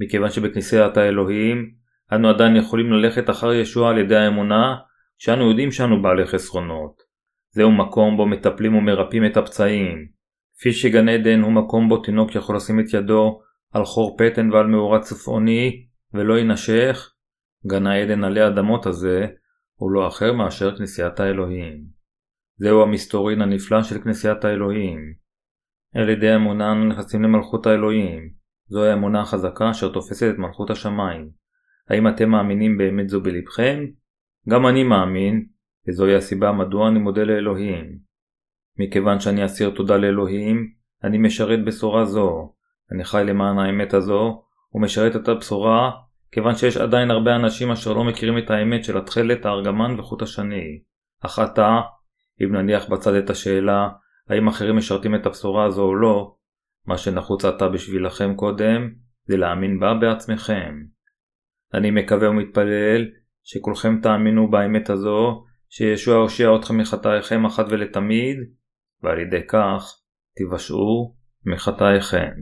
מכיוון שבכנסיית האלוהים אנו עדיין יכולים ללכת אחר ישוע על ידי האמונה, שאנו יודעים שאנו בעלי חסרונות. זהו מקום בו מטפלים ומרפאים את הפצעים. כפי שגן עדן הוא מקום בו תינוק יכול לשים את ידו על חור פטן ועל מאורת צפעוני ולא ינשך, גן העדן עלי אדמות הזה הוא לא אחר מאשר כנסיית האלוהים. זהו המסתורין הנפלא של כנסיית האלוהים. על ידי אמונה אנו נכנסים למלכות האלוהים. זוהי האמונה החזקה אשר תופסת את מלכות השמיים. האם אתם מאמינים באמת זו בלבכם? גם אני מאמין, וזוהי הסיבה מדוע אני מודה לאלוהים. מכיוון שאני אסיר תודה לאלוהים, אני משרת בשורה זו. אני חי למען האמת הזו, ומשרת את הבשורה, כיוון שיש עדיין הרבה אנשים אשר לא מכירים את האמת של התכלת, הארגמן וחוט השני. אך אתה, אם נניח בצד את השאלה, האם אחרים משרתים את הבשורה הזו או לא, מה שנחוץ עתה בשבילכם קודם, זה להאמין בה בעצמכם. אני מקווה ומתפלל שכולכם תאמינו באמת הזו, שישוע הושיע אתכם מחטאיכם אחת ולתמיד, ועל ידי כך תיוושעו מחטאיכם.